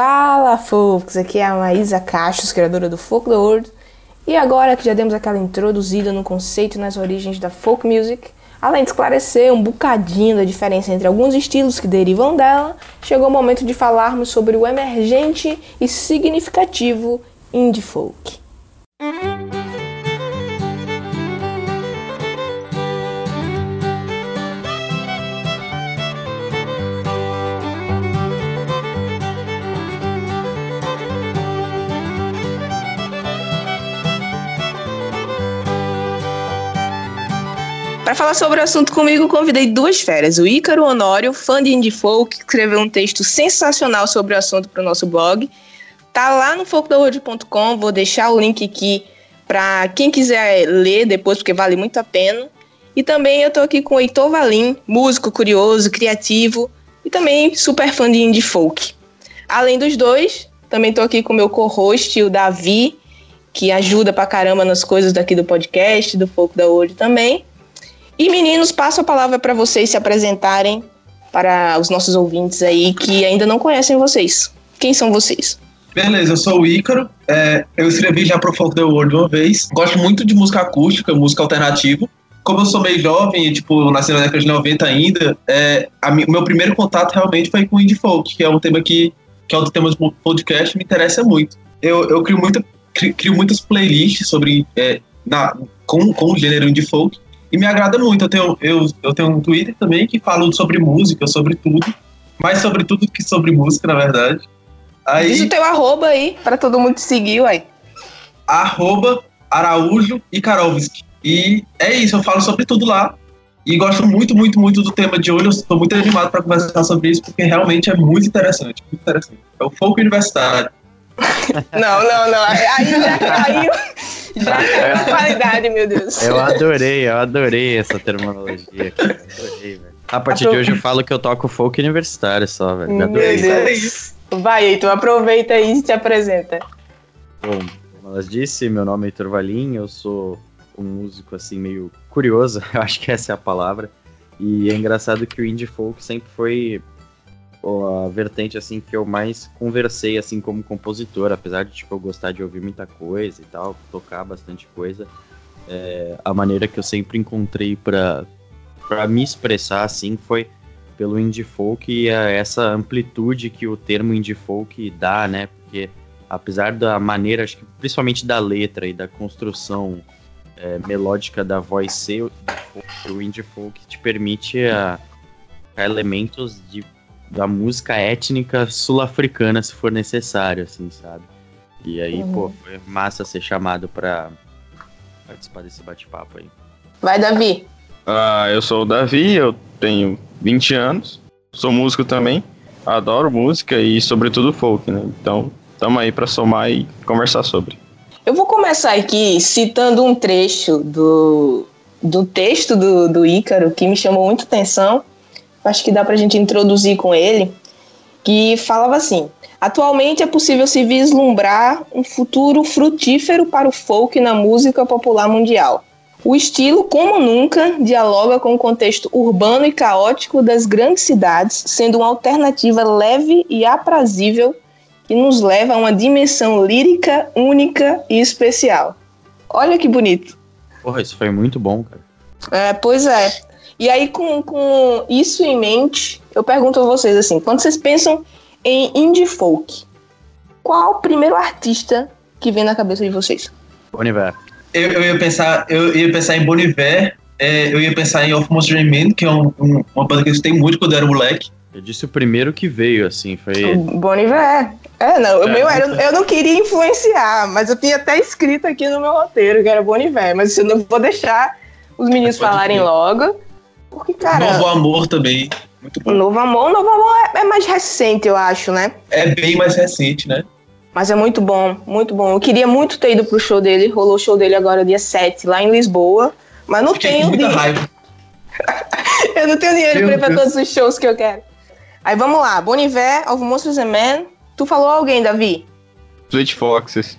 Fala, folks! Aqui é a Maísa Cachos, criadora do Folk the World. E agora que já demos aquela introduzida no conceito e nas origens da folk music, além de esclarecer um bocadinho da diferença entre alguns estilos que derivam dela, chegou o momento de falarmos sobre o emergente e significativo indie folk. Para falar sobre o assunto comigo, convidei duas férias. O Ícaro Honório, fã de indie folk, que escreveu um texto sensacional sobre o assunto para o nosso blog. Tá lá no folkdaworld.com, vou deixar o link aqui para quem quiser ler depois, porque vale muito a pena. E também eu tô aqui com o Heitor Valim, músico curioso, criativo e também super fã de indie folk. Além dos dois, também tô aqui com o meu co-host, o Davi, que ajuda pra caramba nas coisas daqui do podcast, do Folk da World também. E meninos, passo a palavra para vocês se apresentarem para os nossos ouvintes aí que ainda não conhecem vocês. Quem são vocês? Beleza, eu sou o Ícaro. É, eu escrevi já para o Folk the World uma vez. Gosto muito de música acústica, música alternativa. Como eu sou meio jovem tipo, nasci na década de 90 ainda, é, a, o meu primeiro contato realmente foi com o indie folk, que é um tema que, que é um dos temas do podcast me interessa muito. Eu, eu crio, muita, crio, crio muitas playlists sobre, é, na, com, com o gênero indie folk e me agrada muito. Eu tenho, eu, eu tenho um Twitter também que falo sobre música, sobre tudo. Mais sobre tudo que sobre música, na verdade. Aí, Diz o teu arroba aí, para todo mundo te seguir, uai. Arroba Araújo e Karovski. E é isso, eu falo sobre tudo lá. E gosto muito, muito, muito do tema de hoje. Eu estou muito animado para conversar sobre isso, porque realmente é muito interessante. Muito interessante. É o folk universitário. Não, não, não. Aí já caiu. Já caiu a qualidade, meu Deus. Eu adorei, eu adorei essa terminologia. Cara. Adorei, velho. A partir de hoje eu falo que eu toco folk universitário só, velho. Adorei. Meu Deus. Vai, Heitor, aproveita aí e te apresenta. Bom, como elas disse, meu nome é Heitor Valim, eu sou um músico assim meio curioso, eu acho que essa é a palavra. E é engraçado que o indie folk sempre foi a vertente assim que eu mais conversei assim como compositor, apesar de tipo eu gostar de ouvir muita coisa e tal, tocar bastante coisa, é, a maneira que eu sempre encontrei para para me expressar assim foi pelo indie folk e a, essa amplitude que o termo indie folk dá, né? Porque apesar da maneira, acho que principalmente da letra e da construção é, melódica da voz ser, o indie folk te permite a, a elementos de da música étnica sul-africana, se for necessário, assim, sabe? E aí, uhum. pô, foi massa ser chamado pra participar desse bate-papo aí. Vai, Davi. Ah, eu sou o Davi, eu tenho 20 anos, sou músico também, adoro música e, sobretudo, folk, né? Então, tamo aí pra somar e conversar sobre. Eu vou começar aqui citando um trecho do, do texto do, do Ícaro que me chamou muita atenção acho que dá para a gente introduzir com ele, que falava assim: Atualmente é possível se vislumbrar um futuro frutífero para o folk na música popular mundial. O estilo, como nunca, dialoga com o contexto urbano e caótico das grandes cidades, sendo uma alternativa leve e aprazível que nos leva a uma dimensão lírica única e especial. Olha que bonito. Porra, isso foi muito bom, cara. É, pois é. E aí, com, com isso em mente, eu pergunto a vocês assim: quando vocês pensam em indie folk, qual o primeiro artista que vem na cabeça de vocês? Boniver. Eu, eu, ia pensar, eu ia pensar em Boniver, é, eu ia pensar em Alphonse Dreamin, que é um, um, uma banda que eu escutei muito quando eu era moleque. Eu disse o primeiro que veio, assim, foi. Boniver. É, não, o meu era. Eu não queria influenciar, mas eu tinha até escrito aqui no meu roteiro que era Boniver, mas eu não vou deixar os meninos falarem logo. Porque, cara. Novo Amor também. Muito bom. Novo Amor, Novo Amor é, é mais recente, eu acho, né? É bem mais recente, né? Mas é muito bom, muito bom. Eu queria muito ter ido pro show dele. Rolou o show dele agora dia 7, lá em Lisboa. Mas não Fiquei tenho muita dinheiro. raiva. eu não tenho dinheiro pra ir pra todos os shows que eu quero. Aí vamos lá. Boniver, Of Monsters and Men. Tu falou alguém, Davi? Fleet Foxes.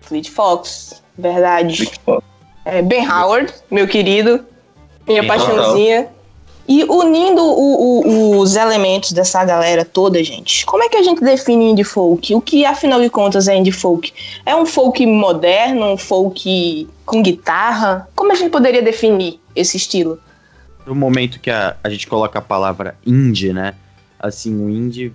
Fleet Fox, verdade. Fleet Fox. É, ben Howard, meu querido. Minha Sim, paixãozinha. E unindo o, o, os elementos dessa galera toda, gente, como é que a gente define indie folk? O que, afinal de contas, é indie folk? É um folk moderno, um folk com guitarra? Como a gente poderia definir esse estilo? No momento que a, a gente coloca a palavra indie, né? Assim, o indie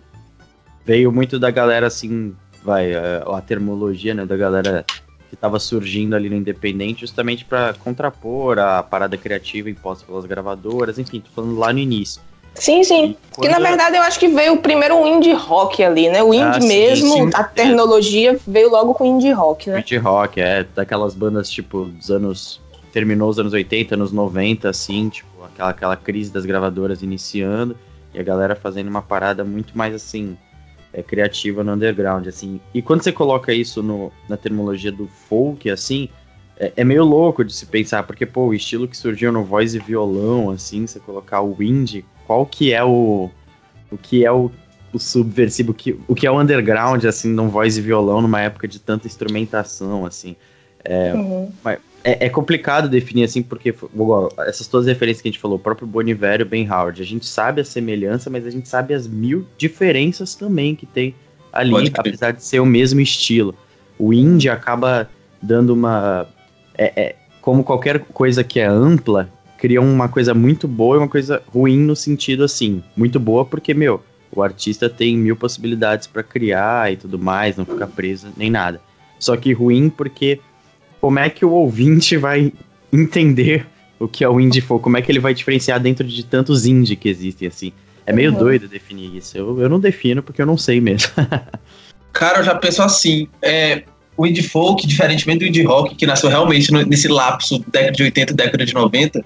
veio muito da galera, assim, vai, a, a termologia, né, da galera que estava surgindo ali no Independente, justamente para contrapor a parada criativa imposta pelas gravadoras, enfim, tô falando lá no início. Sim, sim. Que na verdade eu acho que veio o primeiro indie rock ali, né? O indie ah, mesmo, sim, sim. a tecnologia é. veio logo com o indie rock, né? Indie rock, é, daquelas bandas tipo dos anos. Terminou os anos 80, anos 90, assim, tipo, aquela, aquela crise das gravadoras iniciando e a galera fazendo uma parada muito mais assim é, criativa no underground, assim. E quando você coloca isso no, na terminologia do folk, assim, é, é, meio louco de se pensar, porque, pô, o estilo que surgiu no voz e violão, assim, você colocar o indie, qual que é o... o que é o, o subversivo, o que, o que é o underground, assim, no voz e violão numa época de tanta instrumentação, assim. É, uhum. mas, é, é, complicado definir assim, porque essas todas as referências que a gente falou, o próprio Bonivério e o Ben Howard, a gente sabe a semelhança, mas a gente sabe as mil diferenças também que tem ali, apesar de ser o mesmo estilo. O indie acaba dando uma. É, é, como qualquer coisa que é ampla, cria uma coisa muito boa e uma coisa ruim no sentido assim. Muito boa porque, meu, o artista tem mil possibilidades para criar e tudo mais, não fica preso nem nada. Só que ruim porque como é que o ouvinte vai entender o que é o indie folk? Como é que ele vai diferenciar dentro de tantos indie que existem, assim? É meio uhum. doido definir isso. Eu, eu não defino porque eu não sei mesmo. Cara, eu já penso assim, é, o indie folk, diferentemente do indie rock, que nasceu realmente no, nesse lapso década de 80 década de 90,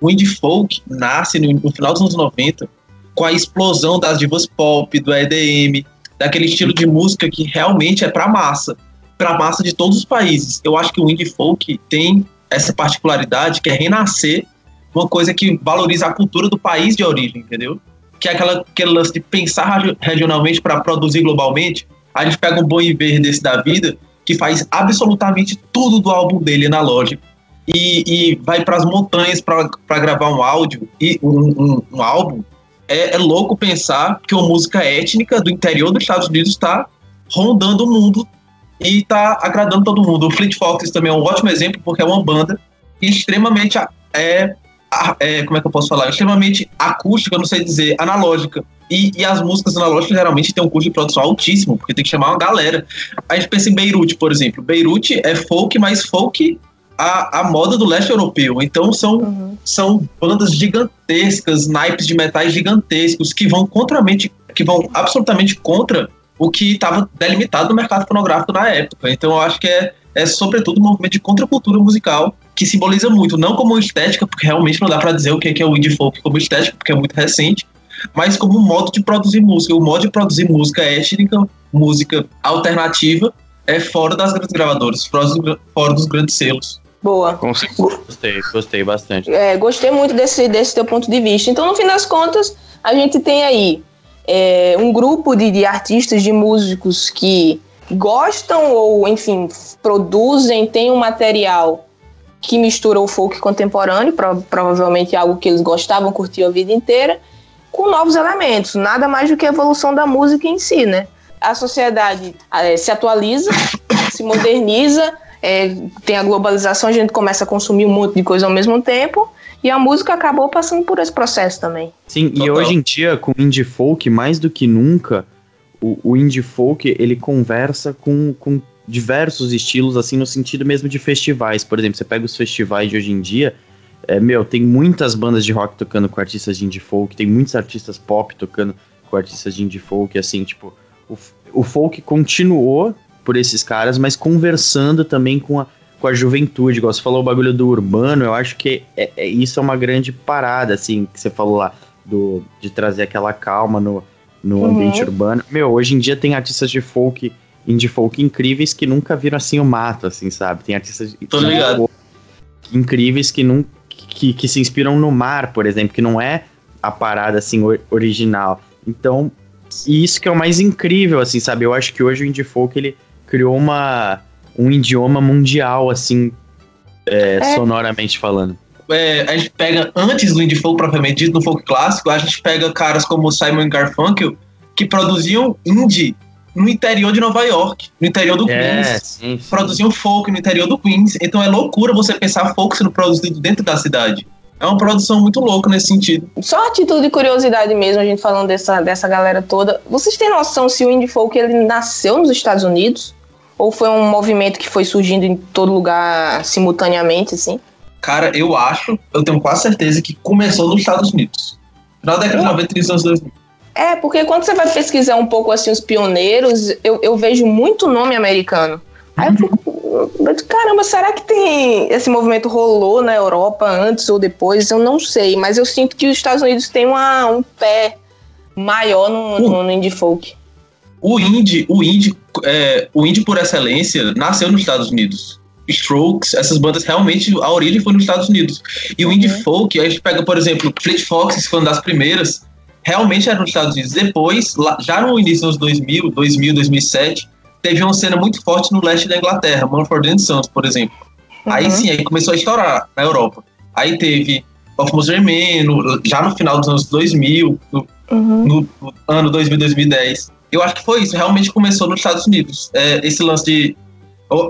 o indie folk nasce no, no, final dos anos 90 com a explosão das divas pop, do EDM, daquele estilo de música que realmente é pra massa para a massa de todos os países. Eu acho que o indie folk tem essa particularidade que é renascer uma coisa que valoriza a cultura do país de origem, entendeu? Que é aquela, aquele lance de pensar regionalmente para produzir globalmente. A gente pega um bom e desse da vida que faz absolutamente tudo do álbum dele analógico e, e vai para as montanhas para gravar um áudio e um, um, um álbum. É, é, louco pensar que uma música étnica do interior dos Estados Unidos está rondando o mundo e tá agradando todo mundo. O Fleet Foxes também é um ótimo exemplo, porque é uma banda extremamente. É, é, como é que eu posso falar? Extremamente acústica, não sei dizer, analógica. E, e, as músicas analógicas geralmente têm um custo de produção altíssimo, porque tem que chamar uma galera. A gente pensa em Beirute, por exemplo. Beirute é folk, mas folk a, a moda do leste europeu. Então são, uhum. são bandas gigantescas, naipes de metais gigantescos que vão contramente, que vão absolutamente contra o que estava delimitado no mercado fonográfico na época. Então eu acho que é, é sobretudo um movimento de contracultura musical que simboliza muito, não como estética, porque realmente não dá para dizer o que é, o indie folk como estética, porque é muito recente, mas como um modo de produzir música. O modo de produzir música étnica, música alternativa, é fora das grandes gravadoras, fora dos, fora dos grandes selos. Boa. Gostei, gostei bastante. É, gostei muito desse, desse teu ponto de vista. Então, no fim das contas, a gente tem aí é, um grupo de, de artistas, de músicos que gostam ou, enfim, produzem, têm um material que mistura o folk contemporâneo, pro, provavelmente algo que eles gostavam, curtiam a vida inteira, com novos elementos, nada mais do que a evolução da música em si, né? A sociedade é, se atualiza, se moderniza, é, tem a globalização, a gente começa a consumir um monte de coisa ao mesmo tempo, e a música acabou passando por esse processo também. Sim, Total. e hoje em dia, com indie folk, mais do que nunca, o, o indie folk, ele conversa com, com diversos estilos, assim, no sentido mesmo de festivais. Por exemplo, você pega os festivais de hoje em dia, é, meu, tem muitas bandas de rock tocando com artistas de indie folk, tem muitos artistas pop tocando com artistas de indie folk, assim, tipo, o, o folk continuou por esses caras, mas conversando também com a, com a juventude, igual você falou o bagulho do urbano, eu acho que é, é, isso é uma grande parada, assim, que você falou lá, do, de trazer aquela calma no, no uhum. ambiente urbano. Meu, hoje em dia tem artistas de folk, indie folk incríveis que nunca viram assim o mato, assim, sabe? Tem artistas Tô ligado. incríveis que, não, que, que se inspiram no mar, por exemplo, que não é a parada, assim, original. Então, isso que é o mais incrível, assim, sabe? Eu acho que hoje o indie folk, ele criou uma um idioma mundial, assim, é, é. sonoramente falando. é, a gente pega antes do indie folk propriamente dito, no folk clássico, a gente pega caras como Simon Garfunkel que produziam indie no interior de Nova York, no interior do É, Queens. sim, sim. Produziam folk no interior do Queens. Então é loucura você pensar folk sendo produzido dentro da cidade. É uma produção muito louca nesse sentido. Só a título de curiosidade mesmo, a gente falando dessa, dessa galera toda. Vocês têm noção se o indie folk ele nasceu nos Estados Unidos? Ou foi um movimento que foi surgindo em todo lugar simultaneamente, assim? Cara, eu acho, eu tenho quase certeza que começou nos Estados Unidos. Final da década de 90 e nos anos 2000. É, porque quando você vai pesquisar um pouco assim os pioneiros, eu, eu vejo muito nome americano. Aí eu fico, caramba, será que tem esse movimento rolou na Europa antes ou depois? Eu não sei, mas eu sinto que os Estados Unidos têm uma, um pé maior no, no, no indie folk. O indie, o indie, é, o indie por excelência nasceu nos Estados Unidos. Strokes, essas bandas realmente a origem foi nos Estados Unidos. E o indie Uhum. folk, a gente pega, por exemplo, Fleet Foxes, que foi uma das primeiras, realmente era nos Estados Unidos. Depois, lá- já no início dos 2000, 2000, 2007, teve uma cena muito forte no leste da Inglaterra, Mumford Sons, por exemplo. Aí Uhum. sim, aí começou a estourar na Europa. Aí teve Of no- já no final dos anos 2000, no Uhum. no, no ano 2000, 2010. Eu acho que foi isso, realmente começou nos Estados Unidos. É, esse lance de.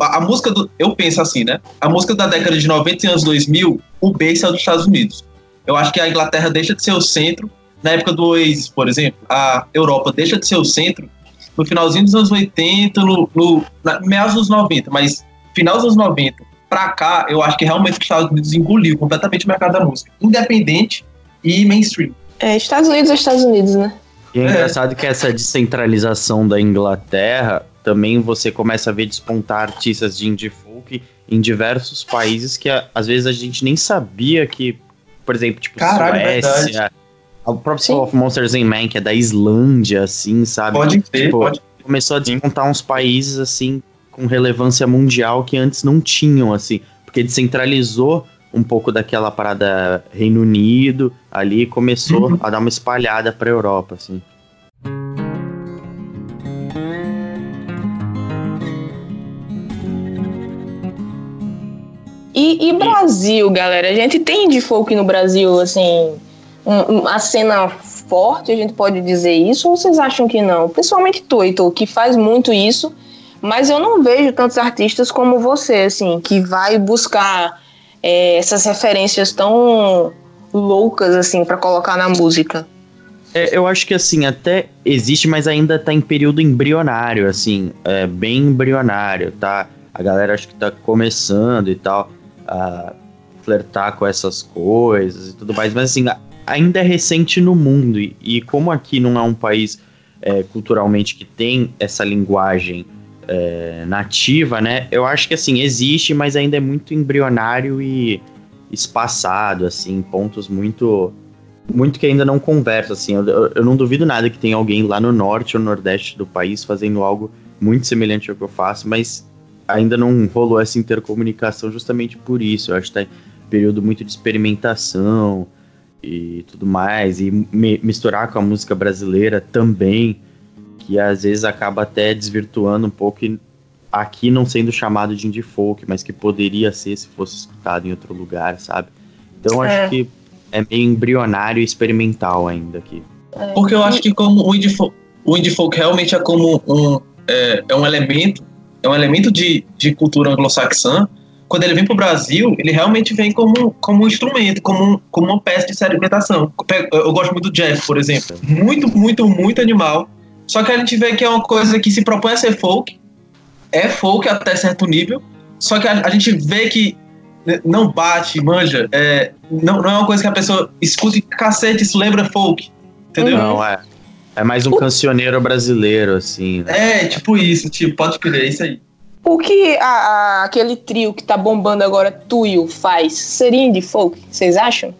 A, a música do. Eu penso assim, né? A música da década de 90 e anos 2000, o base é dos Estados Unidos. Eu acho que a Inglaterra deixa de ser o centro. Na época do Oasis, por exemplo, a Europa deixa de ser o centro no finalzinho dos anos 80, no, no na, meados dos 90, mas final dos anos 90 pra cá, eu acho que realmente os Estados Unidos engoliu completamente o mercado da música, independente e mainstream. É, Estados Unidos é Estados Unidos, né? E é, É. engraçado que essa descentralização da Inglaterra também você começa a ver despontar artistas de indie folk em diversos países que às vezes a gente nem sabia que, por exemplo, tipo Caralho, Suécia, o próprio Sim. Of Monsters and Men, que é da Islândia, assim, sabe? Pode ter, Tipo, pode Começou a despontar uns países assim com relevância mundial que antes não tinham, assim, porque descentralizou um pouco daquela parada Reino Unido ali começou Uhum. a dar uma espalhada pra Europa, assim. E, e Brasil, galera? A gente tem indie folk no Brasil, assim, um- uma cena forte, a gente pode dizer isso, ou vocês acham que não? Principalmente tu, Heitor, que faz muito isso, mas eu não vejo tantos artistas como você, assim, que vai buscar é, essas referências tão loucas, assim, pra colocar na música. É, eu acho que assim, até existe, mas ainda tá em período embrionário, assim, é, bem embrionário, tá? A galera acho que tá começando e tal a flertar com essas coisas e tudo mais, mas assim, ainda é recente no mundo, e, e como aqui não é um país é, culturalmente que tem essa linguagem é, nativa, né? Eu acho que assim, existe, mas ainda é muito embrionário e espaçado, assim, pontos muito muito que ainda não conversa, assim. Eu, eu- não duvido nada que tenha alguém lá no norte ou nordeste do país fazendo algo muito semelhante ao que eu faço, mas ainda não rolou essa intercomunicação justamente por isso. Eu acho que tá período muito de experimentação e tudo mais, e me- misturar com a música brasileira também, que às vezes acaba até desvirtuando um pouco e aqui não sendo chamado de indie folk, mas que poderia ser se fosse escutado em outro lugar, sabe? Então É. acho que é meio embrionário e experimental ainda aqui. Porque eu acho que como o indie folk, o indie folk realmente é como um é, é um elemento é um elemento de, de cultura anglo-saxã. Quando ele vem para o Brasil, ele realmente vem como, como um instrumento, como, um- como uma peça de sedimentação. Eu, eu gosto muito do Jeff, por exemplo. Muito, muito, muito animal. Só que a gente vê que é uma coisa que se propõe a ser folk, é folk até certo nível, só que a, a gente vê que não bate, manja, é, não, não é uma coisa que a pessoa escuta e cacete, isso lembra folk, entendeu? Não, é. É mais um cancioneiro brasileiro, assim. Né? É, tipo isso, tipo, pode crer, é isso aí. O que a- a- aquele trio que tá bombando agora, Tuyo, faz? Seria indie folk, vocês acham?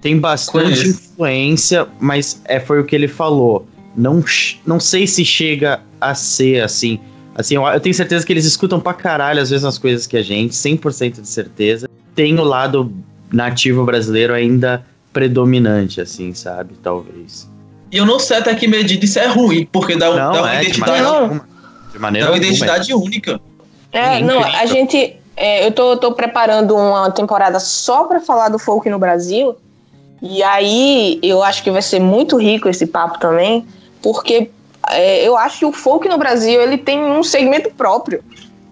Tem bastante Conheço. influência, mas é, foi o que ele falou. Não, não sei se chega a ser assim. Assim, eu, eu tenho certeza que eles escutam pra caralho as mesmas coisas que a gente, 100% de certeza. Tem o lado nativo brasileiro ainda predominante, assim, sabe? Talvez. E eu não sei até que medida isso é ruim, porque dá, um- dá uma é, de identidade, maneira Não. alguma. De maneira dá uma alguma. identidade única. É, É não, a gente, é, eu tô, tô preparando uma temporada só para falar do folk no Brasil. E aí eu acho que vai ser muito rico esse papo também, porque é, eu acho que o folk no Brasil ele tem um segmento próprio.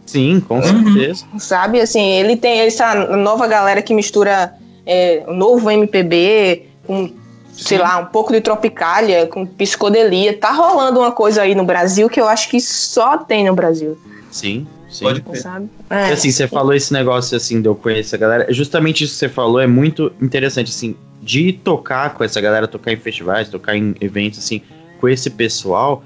Sim, com certeza. Sabe, assim, ele tem essa nova galera que mistura é, o novo MPB com, sei lá, um pouco de tropicália, com psicodelia. Tá rolando uma coisa aí no Brasil que eu acho que só tem no Brasil. Sim, sim. Pode crer. Sabe? E É. assim, você falou esse negócio assim de eu conhecer a galera. Justamente isso que você falou é muito interessante, assim, de tocar com essa galera, tocar em festivais, tocar em eventos, assim, com esse pessoal.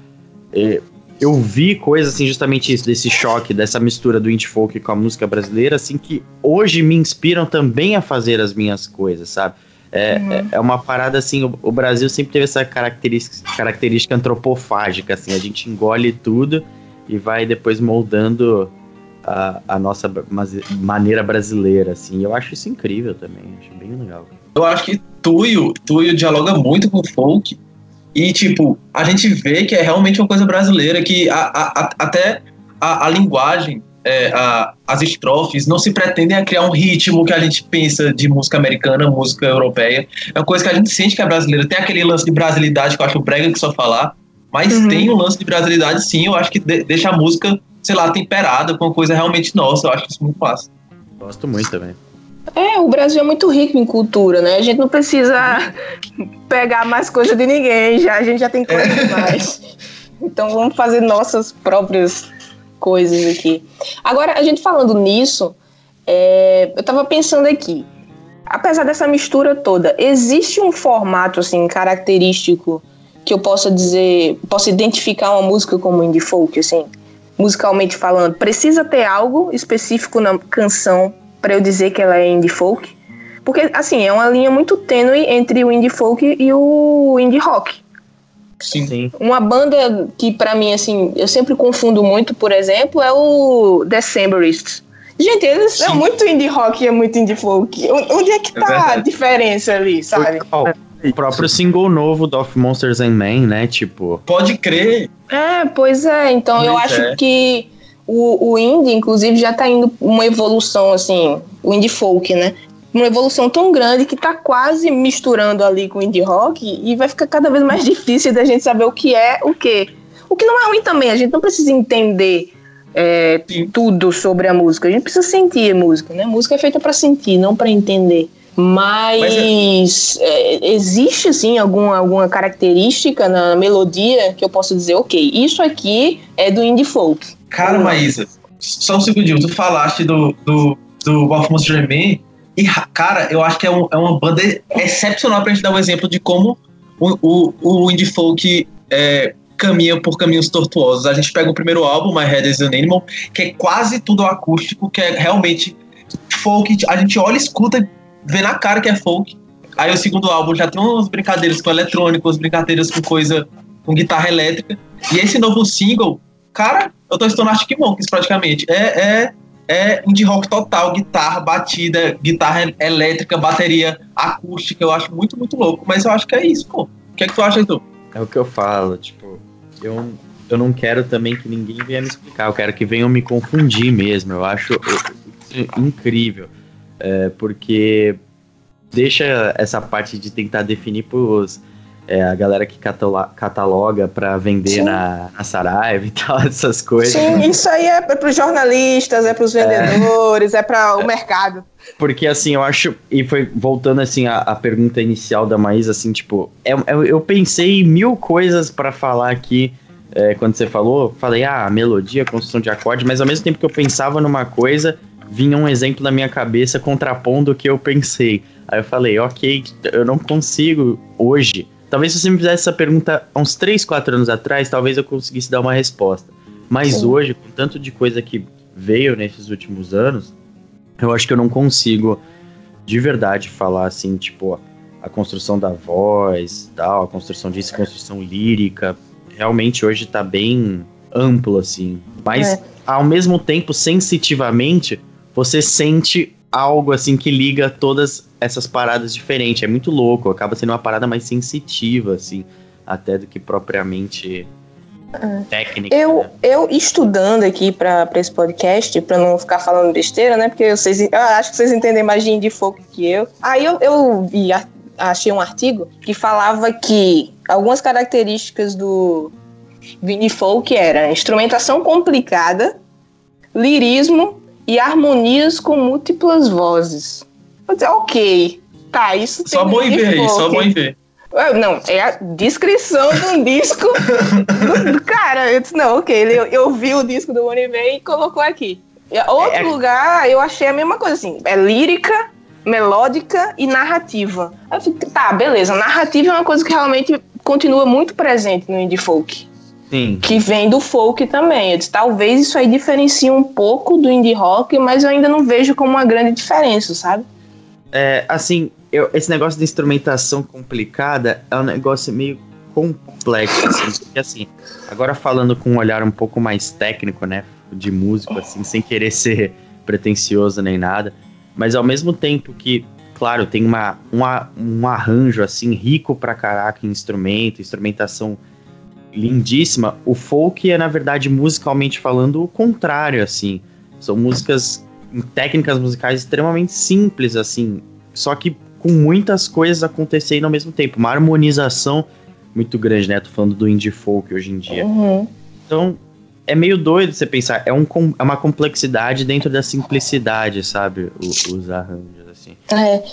é, eu vi coisas assim, justamente isso, desse choque, dessa mistura do indie folk com a música brasileira, assim, que hoje me inspiram também a fazer as minhas coisas, sabe? É, é, é uma parada assim, o, o Brasil sempre teve essa característica, característica antropofágica, assim, a gente engole tudo e vai depois moldando a, a nossa maneira brasileira, assim. Eu acho isso incrível também, acho bem legal. Eu acho que Tuyo, Tuyo dialoga muito com o folk. E, tipo, a gente vê que é realmente uma coisa brasileira, que a- a- a- até a, a linguagem, é, a- as estrofes, não se pretendem a criar um ritmo que a gente pensa de música americana, música europeia. É uma coisa que a gente sente que é brasileira. Tem aquele lance de brasilidade que eu acho brega que só falar, mas Uhum. tem um lance de brasilidade sim, eu acho que de- deixa a música, sei lá, temperada com uma coisa realmente nossa. Eu acho isso muito massa. Gosto muito também. É, o Brasil é muito rico em cultura, né? A gente não precisa pegar mais coisa de ninguém, já, a gente já tem coisa demais. Então vamos fazer nossas próprias coisas aqui. Agora, a gente falando nisso, é, eu tava pensando aqui, apesar dessa mistura toda, existe um formato assim característico que eu possa dizer, possa identificar uma música como indie folk, assim, musicalmente falando? Precisa ter algo específico na canção para eu dizer que ela é indie folk? Porque, assim, é uma linha muito tênue entre o indie folk e o indie rock. Sim. Sim. Uma banda que, pra mim, assim, eu sempre confundo muito, por exemplo, é o Decemberists. Gente, eles Sim. muito indie rock e é muito indie folk. Onde é que É tá a verdade. diferença ali, sabe? Ó, o próprio single novo do Of Monsters and Men, né? Tipo, Pode crer. É, pois é. Então eu Pois acho é. que o, o indie, inclusive, já tá indo uma evolução, assim, o indie folk, né? Uma evolução tão grande que tá quase misturando ali com o indie rock e vai ficar cada vez mais difícil da gente saber o que é o quê. O que não é ruim também, a gente não precisa entender é, tudo sobre a música, a gente precisa sentir a música, né? música é feita pra sentir, não pra entender. Mas, é, existe assim alguma, alguma característica na melodia que eu posso dizer, ok, isso aqui é do indie folk. Cara, Hum. Maísa, só um segundinho. Tu falaste do, do, do Wolf Monster Man. E, ra- cara, eu acho que é, um- é uma banda excepcional pra gente dar um exemplo de como o, o, o indie folk é, caminha por caminhos tortuosos. A gente pega o primeiro álbum, My Head is an Animal, que é quase tudo acústico, que é realmente folk. A gente olha, escuta, vê na cara que é folk. Aí o segundo álbum já tem umas brincadeiras com eletrônico, umas brincadeiras com coisa, com guitarra elétrica. E esse novo single, cara, eu tô estudando Arctic Monkeys praticamente. É, é, é indie rock total, guitarra, batida, guitarra elétrica, bateria acústica. Eu acho muito, muito louco. Mas eu acho que é isso, pô. O que é que tu acha, Heitor? é o que eu falo, tipo, eu, eu não quero também que ninguém venha me explicar, eu quero que venham me confundir mesmo. Eu acho incrível. É, porque deixa essa parte de tentar definir pros. é, a galera que cataloga pra vender Sim. na, na Saraiva e tal, essas coisas. Sim, isso aí é para os jornalistas, é para os vendedores, é, para o mercado. Porque assim, eu acho. E foi voltando assim a, a pergunta inicial da Maísa, assim, tipo, é- é- eu pensei em mil coisas pra falar aqui. é, quando você falou, falei, ah, melodia, construção de acorde, mas ao mesmo tempo que eu pensava numa coisa, vinha um exemplo na minha cabeça contrapondo o que eu pensei. Aí eu falei, ok, eu não consigo hoje. Talvez se você me fizesse essa pergunta há uns 3, 4 anos atrás, talvez eu conseguisse dar uma resposta. Mas Sim. hoje, com tanto de coisa que veio nesses últimos anos, eu acho que eu não consigo de verdade falar assim, tipo, a construção da voz, tal, a construção disso, construção lírica, realmente hoje tá bem amplo assim. Mas É. ao mesmo tempo, sensitivamente, você sente algo assim que liga todas essas paradas diferentes. É muito louco, acaba sendo uma parada mais sensitiva assim, até do que propriamente técnica. Eu, né? eu estudando aqui pra esse podcast, pra não ficar falando besteira, né? Porque vocês, eu acho que vocês entendem mais de folk que eu. Aí eu, eu vi, achei um artigo que falava que algumas características do, indie folk era instrumentação complicada, lirismo e harmonias com múltiplas vozes. Eu disse, ok, tá, isso Só tem bom no em ver aí, só bom em ver. Não, é a descrição de um disco do, do cara. Eu disse, não, ok, ele, eu vi o disco do One e colocou aqui. Outro É. lugar, eu achei a mesma coisa, assim, é lírica, melódica e narrativa. Aí eu tá, beleza, narrativa é uma coisa que realmente continua muito presente no indie folk, Sim. que vem do folk também. Disse, talvez isso aí diferencie um pouco do indie rock, mas eu ainda não vejo como uma grande diferença, sabe? É, assim, eu- esse negócio de instrumentação complicada é um negócio meio complexo, assim, porque assim, agora falando com um olhar um pouco mais técnico, né, de músico, assim, sem querer ser pretencioso nem nada, mas ao mesmo tempo que, claro, tem uma, um, a- um arranjo, assim, rico pra caraca em instrumento, instrumentação lindíssima, o folk é, na verdade, musicalmente falando, o contrário, assim, são músicas técnicas musicais extremamente simples, assim, só que com muitas coisas acontecendo ao mesmo tempo. Uma harmonização muito grande, né? Tô falando do indie folk hoje em dia. Uhum. Então, é meio doido você pensar. É, um, é uma complexidade dentro da simplicidade, sabe? O- os arranjos, assim. É.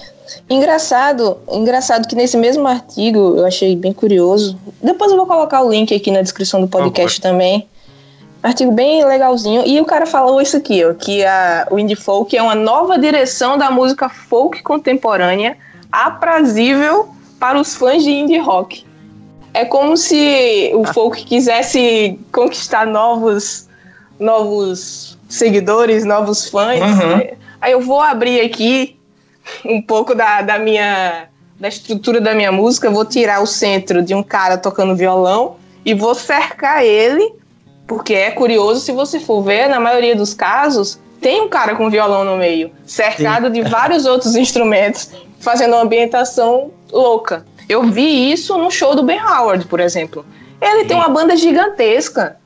Engraçado, engraçado que nesse mesmo artigo eu achei bem curioso. Depois eu vou colocar o link aqui na descrição do podcast também. Artigo bem legalzinho. E o cara falou isso aqui, ó, que a, o indie folk é uma nova direção da música folk contemporânea, aprazível para os fãs de indie rock. É como se o folk quisesse conquistar novos, novos seguidores, novos fãs. Uhum. Aí eu vou abrir aqui um pouco da, da minha da estrutura da minha música, vou tirar o centro de um cara tocando violão e vou cercar ele, porque é curioso se você for ver, na maioria dos casos, tem um cara com violão no meio, cercado de vários outros instrumentos, fazendo uma ambientação louca. Eu vi isso no show do Ben Howard, por exemplo. Ele tem uma banda gigantesca,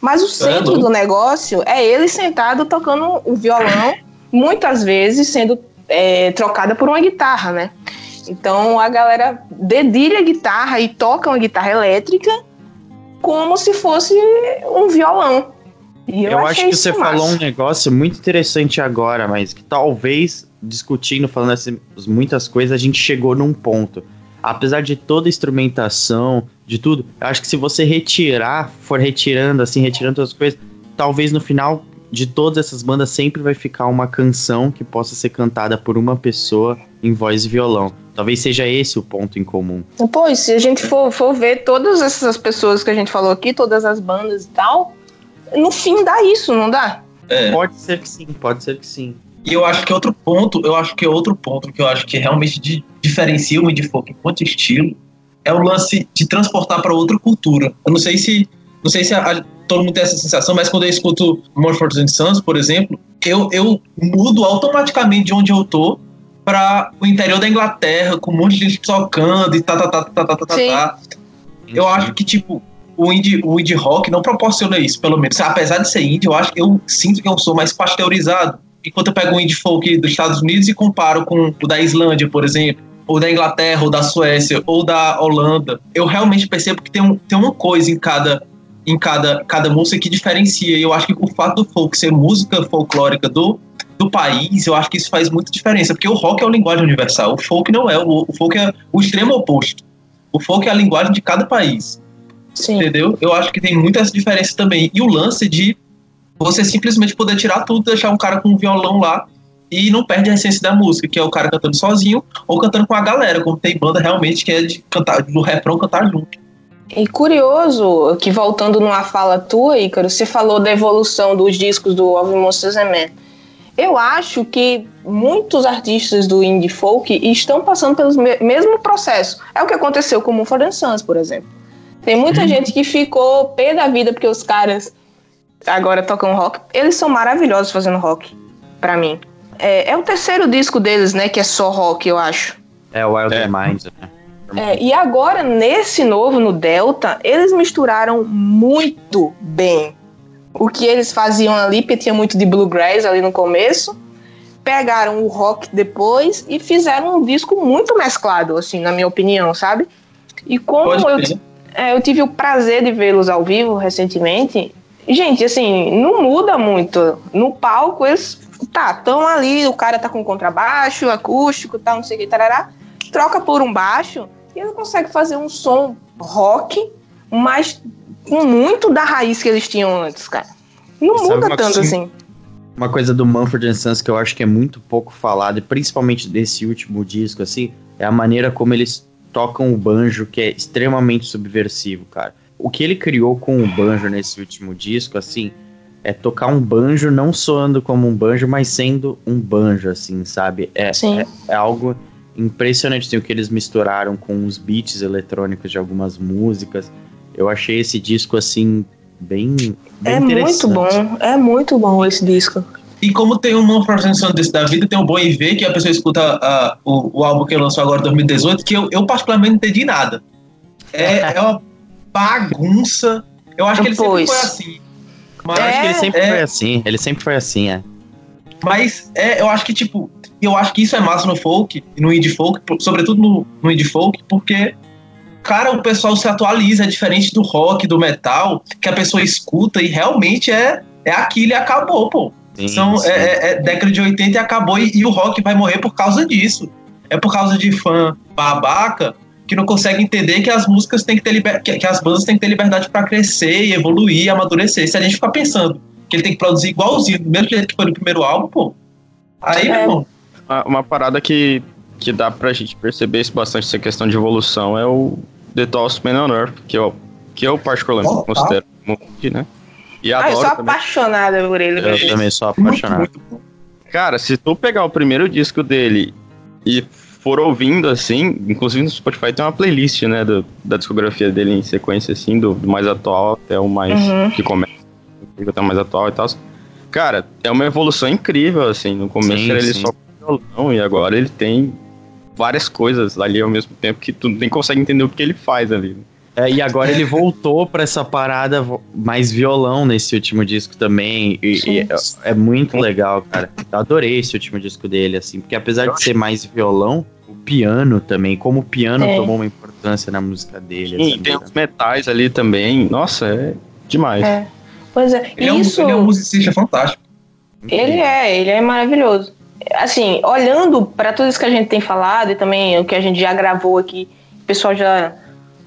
mas o centro do negócio é ele sentado tocando o violão, muitas vezes sendo é, trocada por uma guitarra, né? Então a galera dedilha a guitarra e toca uma guitarra elétrica como se fosse um violão. E eu, Eu, acho que você massa. falou um negócio muito interessante agora, mas que talvez, discutindo, falando essas muitas coisas, a gente chegou num ponto. Apesar de toda a instrumentação, de tudo, eu acho que se você retirar, for retirando, assim, retirando todas as coisas, talvez no final de todas essas bandas sempre vai ficar uma canção que possa ser cantada por uma pessoa em voz e violão. Talvez seja esse o ponto em comum. Pô, e se a gente for, for ver todas essas pessoas que a gente falou aqui, todas as bandas e tal, no fim dá isso, não dá? É. Pode ser que sim, pode ser que sim. E eu acho que outro ponto, eu acho que outro ponto que eu acho que realmente di- diferencia o indie folk enquanto estilo é o lance de transportar para outra cultura. Eu não sei se, não sei se a- a- todo mundo tem essa sensação, mas quando eu escuto Mumford Sons, por exemplo, eu, eu mudo automaticamente de onde eu tô para o interior da Inglaterra, com um monte de gente tocando e tá, tá, tá, tá, tá, tá, tá, Sim. tá. Eu acho que, tipo, o indie, o indie rock não proporciona isso, pelo menos. Apesar de ser indie, eu acho que eu sinto que eu sou mais pasteurizado. Enquanto eu pego o indie folk dos Estados Unidos e comparo com o da Islândia, por exemplo, ou da Inglaterra, ou da Suécia, ou da Holanda, eu realmente percebo que tem, um, tem uma coisa em cada em cada, cada música que diferencia. E eu acho que o fato do folk ser música folclórica do, do país, eu acho que isso faz muita diferença, porque o rock é uma linguagem universal, o folk não é, o, o folk é o extremo oposto. O folk é a linguagem de cada país. Sim. Entendeu? Eu acho que tem muita essa diferença também. E o lance de você simplesmente poder tirar tudo, deixar um cara com um violão lá e não perde a essência da música, que é o cara cantando sozinho ou cantando com a galera, como tem banda realmente que é de cantar, do refrão cantar junto. E curioso que voltando numa fala tua, Ícaro, você falou da evolução dos discos do Of Monsters and Men. Eu acho que muitos artistas do indie folk estão passando pelo me- mesmo processo. É o que aconteceu com o Mumford Sons, por exemplo. Tem muita gente que ficou pé da vida porque os caras agora tocam rock. Eles são maravilhosos fazendo rock, pra mim. É, é o terceiro disco deles, né, que é só rock, eu acho. É o Wild É. Minds, né? É, e agora, nesse novo, no Delta, eles misturaram muito bem o que eles faziam ali, porque tinha muito de bluegrass ali no começo. Pegaram o rock depois e fizeram um disco muito mesclado, assim, na minha opinião, sabe? E como eu, é, eu tive o prazer de vê-los ao vivo recentemente, gente, assim, não muda muito. No palco, eles, tá, estão ali, o cara tá com contrabaixo, acústico, tal, não sei o que, tarará, troca por um baixo e ele consegue fazer um som rock, mas com muito da raiz que eles tinham antes, cara. Não Sabe muda tanto coisa, assim. Uma coisa do Manfred Sons que eu acho que é muito pouco falado, e principalmente desse último disco, assim, é a maneira como eles tocam o banjo, que é extremamente subversivo, cara. O que ele criou com o banjo nesse último disco, assim, é tocar um banjo não soando como um banjo, mas sendo um banjo, assim, sabe? É, é, é, algo impressionante assim, o que eles misturaram com os beats eletrônicos de algumas músicas. Eu achei esse disco, assim, bem, bem É muito bom, é muito bom esse disco. E como tem um Manfred desse da vida, tem o Bom e Ver, que a pessoa escuta uh, o, o, álbum que lançou agora em 2018, que eu, eu particularmente não entendi nada. É, é uma bagunça. Eu acho que ele sempre foi assim. Mas é, acho que ele sempre é, foi assim. Ele sempre foi assim, é. Mas é, eu acho que, tipo, eu acho que isso é massa no folk, no indie folk, sobretudo no, no indie folk, porque, cara, o pessoal se atualiza, é diferente do rock, do metal, que a pessoa escuta e realmente é, é aquilo e acabou, pô. Sim, São, sim. É, é, é, década de 80 e acabou, e, e, o rock vai morrer por causa disso. É por causa de fã babaca que não consegue entender que as músicas têm que ter liber... que, que as bandas têm que ter liberdade para crescer e evoluir, e amadurecer. Se a gente ficar pensando que ele tem que produzir igualzinho, do mesmo jeito que foi no primeiro álbum, pô. Aí, é. meu irmão. Uma, uma, parada que, que dá pra gente perceber bastante essa questão de evolução é o The Toss Man on Earth, que eu, que eu particularmente oh, considero tá. muito, né? E ah, eu sou também. apaixonada por ele. Eu também sou apaixonado. Muito, muito Cara, se tu pegar o primeiro disco dele e for ouvindo assim, inclusive no Spotify tem uma playlist, né, do, da discografia dele em sequência, assim, do, do mais atual até o mais uhum. que começa, até o mais atual e tal. Cara, é uma evolução incrível, assim. No começo sim, era ele sim. só violão e agora ele tem várias coisas ali ao mesmo tempo que tu nem consegue entender o que ele faz ali. É, e agora ele voltou para essa parada mais violão nesse último disco também. E, e é, é, muito legal, cara. Eu adorei esse último disco dele, assim, porque apesar de ser mais violão, o piano também, como o piano é. tomou uma importância na música dele. Sim, tem os metais ali também. Nossa, é demais. É. Pois é, ele isso. É um, ele é um musicista fantástico. Ele é, ele é maravilhoso. Assim, olhando para tudo isso que a gente tem falado e também o que a gente já gravou aqui, o pessoal já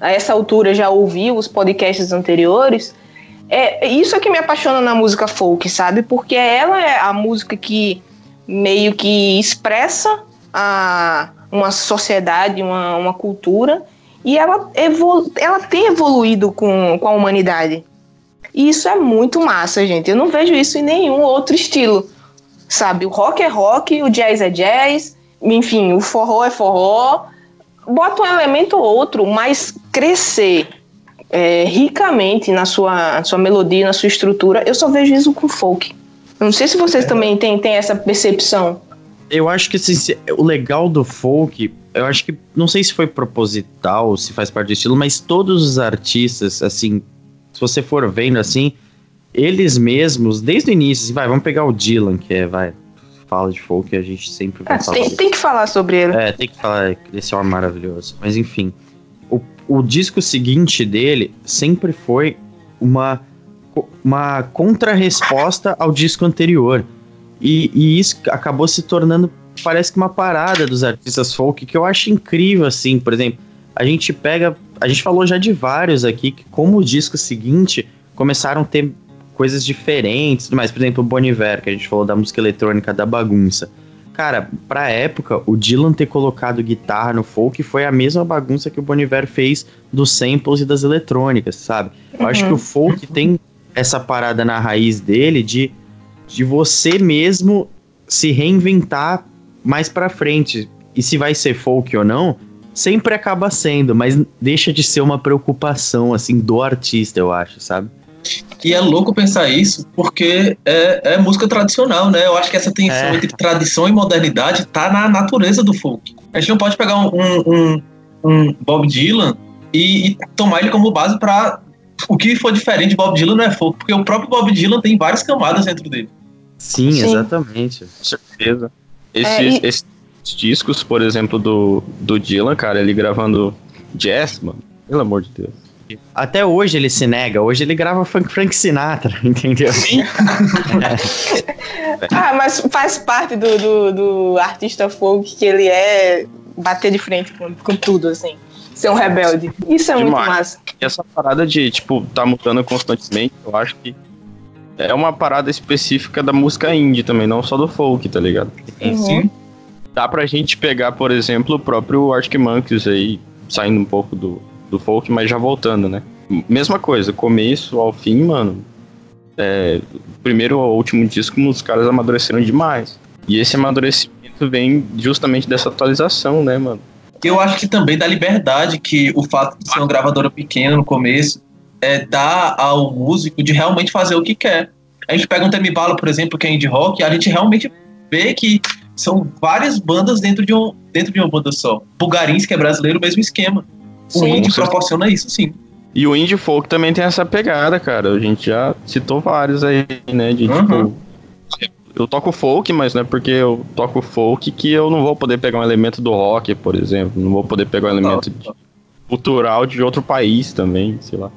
a essa altura já ouviu os podcasts anteriores, é isso é que me apaixona na música folk, sabe? Porque ela é a música que meio que expressa a, uma sociedade, uma, uma cultura, e ela, evolu ela tem evoluído com, com a humanidade. E isso é muito massa, gente. Eu não vejo isso em nenhum outro estilo. Sabe? O rock é rock, o jazz é jazz, enfim, o forró é forró, bota um elemento ou outro, mas crescer é, ricamente na sua, sua melodia, na sua estrutura, eu só vejo isso com folk. não sei se vocês é. também têm, têm essa percepção. Eu acho que assim, o legal do folk, eu acho que, não sei se foi proposital, se faz parte do estilo, mas todos os artistas, assim, se você for vendo assim, eles mesmos, desde o início, assim, vai, vamos pegar o Dylan, que é, vai, fala de folk, a gente sempre vai é, falar. Tem, tem, que falar sobre ele. É, tem que falar desse homem maravilhoso. Mas enfim, o, o disco seguinte dele sempre foi uma, uma contrarresposta ao disco anterior. E, e isso acabou se tornando, parece que uma parada dos artistas folk, que eu acho incrível, assim, por exemplo, a gente pega, a gente falou já de vários aqui, que como o disco seguinte começaram a ter coisas diferentes, mas por exemplo, o Boniver, que a gente falou da música eletrônica da bagunça. Cara, pra época, o Dylan ter colocado guitarra no folk foi a mesma bagunça que o Boniver fez dos samples e das eletrônicas, sabe? Eu uhum. acho que o folk tem essa parada na raiz dele de, de você mesmo se reinventar mais pra frente. E se vai ser folk ou não, sempre acaba sendo, mas deixa de ser uma preocupação, assim, do artista, eu acho, sabe? E é louco pensar isso, porque é, é música tradicional, né? Eu acho que essa tensão é. entre tradição e modernidade tá na natureza do folk. A gente não pode pegar um, um, um Bob Dylan e, e tomar ele como base para o que for diferente de Bob Dylan não é folk, porque o próprio Bob Dylan tem várias camadas dentro dele. Sim, Sim. exatamente. Com certeza. Esses, é, e... esses, discos, por exemplo, do, do Dylan, cara, ele gravando jazz, mano, pelo amor de Deus. Até hoje ele se nega, hoje ele grava funk Frank Sinatra, entendeu? ah, mas faz parte do, do, do, artista folk que ele é bater de frente com, com tudo, assim. Ser um rebelde. Isso é Demais. muito massa. E essa parada de, tipo, tá mudando constantemente, eu acho que é uma parada específica da música indie também, não só do folk, tá ligado? Uhum. Sim. Dá pra gente pegar, por exemplo, o próprio Arctic Monkeys aí, saindo um pouco do, do folk, mas já voltando, né? Mesma coisa, começo ao fim, mano. É, primeiro ao último disco, os caras amadureceram demais. E esse amadurecimento vem justamente dessa atualização, né, mano? Eu acho que também da liberdade que o fato de ser uma gravadora pequena no começo é, dá ao músico de realmente fazer o que quer. A gente pega um Temi Bala, por exemplo, que é indie rock, a gente realmente vê que são várias bandas dentro de, um, dentro de uma banda só. Bulgarins, que é brasileiro, mesmo esquema. O sim, indie proporciona isso, sim. E o indie folk também tem essa pegada, cara. A gente já citou vários aí, né? De uhum. tipo. Eu toco folk, mas não é porque eu toco folk que eu não vou poder pegar um elemento do rock, por exemplo. Não vou poder pegar um elemento de, cultural de outro país também, sei lá.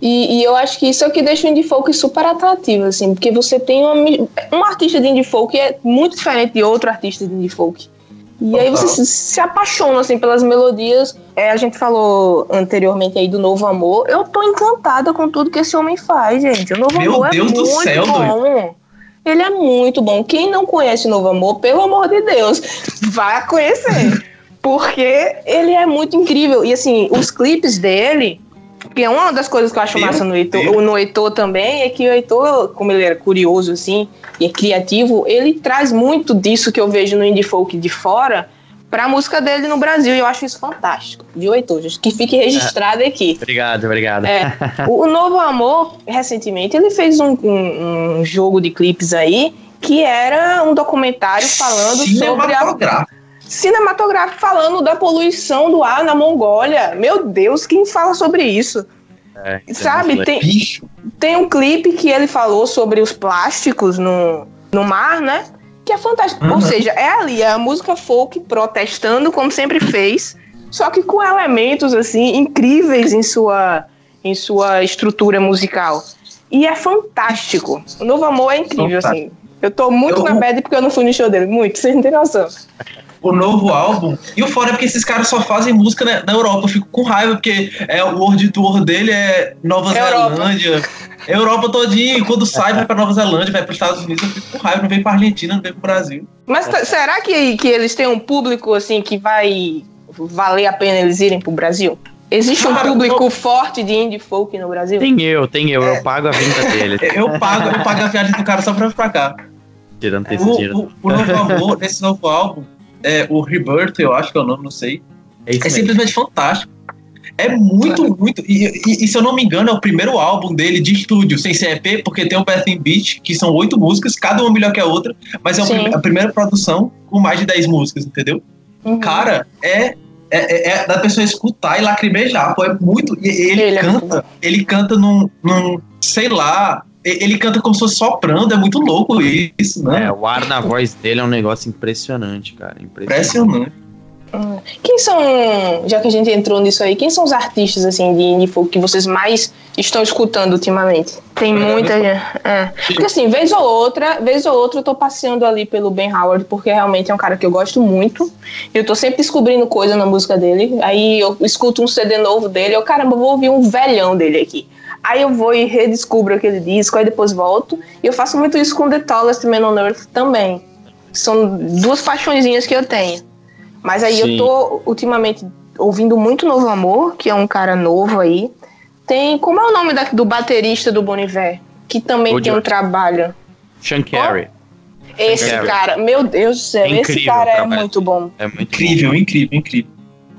E, e, eu acho que isso é o que deixa o indie folk super atrativo, assim, porque você tem uma, um artista de indie folk que é muito diferente de outro artista de indie folk. E aí você se, se, apaixona, assim, pelas melodias. É, a gente falou anteriormente aí do Novo Amor. Eu tô encantada com tudo que esse homem faz, gente. O Novo Meu Amor é Deus é muito céu, bom. Doido. Ele é muito bom. Quem não conhece o Novo Amor, pelo amor de Deus, vai conhecer. porque ele é muito incrível. E assim, os clipes dele porque uma das coisas que eu acho massa no Heitor, no Heitor também é que o Heitor, como ele era curioso assim e é criativo, ele traz muito disso que eu vejo no indie folk de fora para a música dele no Brasil. E eu acho isso fantástico, viu, Heitor? Que fique registrado aqui. obrigado, obrigado. É, o, Novo Amor, recentemente, ele fez um, um, um jogo de clipes aí que era um documentário falando sobre a cinematográfico falando da poluição do ar na Mongólia. Meu Deus, quem fala sobre isso? É, Sabe, tem, tem um clipe que ele falou sobre os plásticos no, no mar, né? Que é fantástico. Uhum. Ou seja, é ali, é a música folk protestando, como sempre fez, só que com elementos, assim, incríveis em sua, em sua estrutura musical. E é fantástico. O Novo Amor é incrível, fantástico. assim. Eu tô muito eu... na bad porque eu não fui no show dele. Muito, sem ter noção o novo álbum. E o fora é porque esses caras só fazem música na, na, Europa. Eu fico com raiva, porque é, o World Tour dele é Nova Europa. Zelândia. Europa todinha. quando sai, vai pra Nova Zelândia, vai pros Estados Unidos. Eu fico com raiva. Não vem pra Argentina, não vem pro Brasil. Mas será que, que eles têm um público, assim, que vai valer a pena eles irem pro Brasil? Existe um público eu... forte de indie folk no Brasil? Tem eu, tem eu. É. Eu pago a vinda dele. eu pago, eu pago a viagem do cara só pra vir pra cá. Tirando esse o, o, o novo amor, nesse novo álbum, é, o Rebirth, eu acho que é o nome, não sei. É, é simplesmente fantástico. É muito, muito. E, e, e, se eu não me engano, é o primeiro álbum dele de estúdio, sem ser EP, porque tem o Bath in Beach, que são oito músicas, cada uma melhor que a outra, mas é a primeira produção com mais de dez músicas, entendeu? Uhum. Cara, é, é, é, é, da pessoa escutar e lacrimejar, pô, é muito. Ele, ele é canta, é ele canta num, num, sei lá, ele canta como se fosse soprando, é muito louco isso, né? É, o ar na voz dele é um negócio impressionante, cara. Impressionante. impressionante. Hum. Quem são, já que a gente entrou nisso aí, quem são os artistas assim de indie folk que vocês mais estão escutando ultimamente? Tem muita gente. É. Porque assim, vez ou outra, vez ou outra eu tô passeando ali pelo Ben Howard, porque realmente é um cara que eu gosto muito. Eu tô sempre descobrindo coisa na música dele. Aí eu escuto um CD novo dele, eu, caramba, vou ouvir um velhão dele aqui. Aí eu vou e redescubro aquele disco, aí depois volto. E eu faço muito isso com The Tallest Man on Earth também. São duas paixõezinhas que eu tenho. Mas aí Sim. eu tô ultimamente ouvindo muito Novo Amor, que é um cara novo aí. Tem. Como é o nome da, do baterista do Boniver? Que também o tem um trabalho. Sean Carey. Esse cara, meu Deus do céu, é esse cara é muito bom. É muito incrível, bom. incrível, incrível.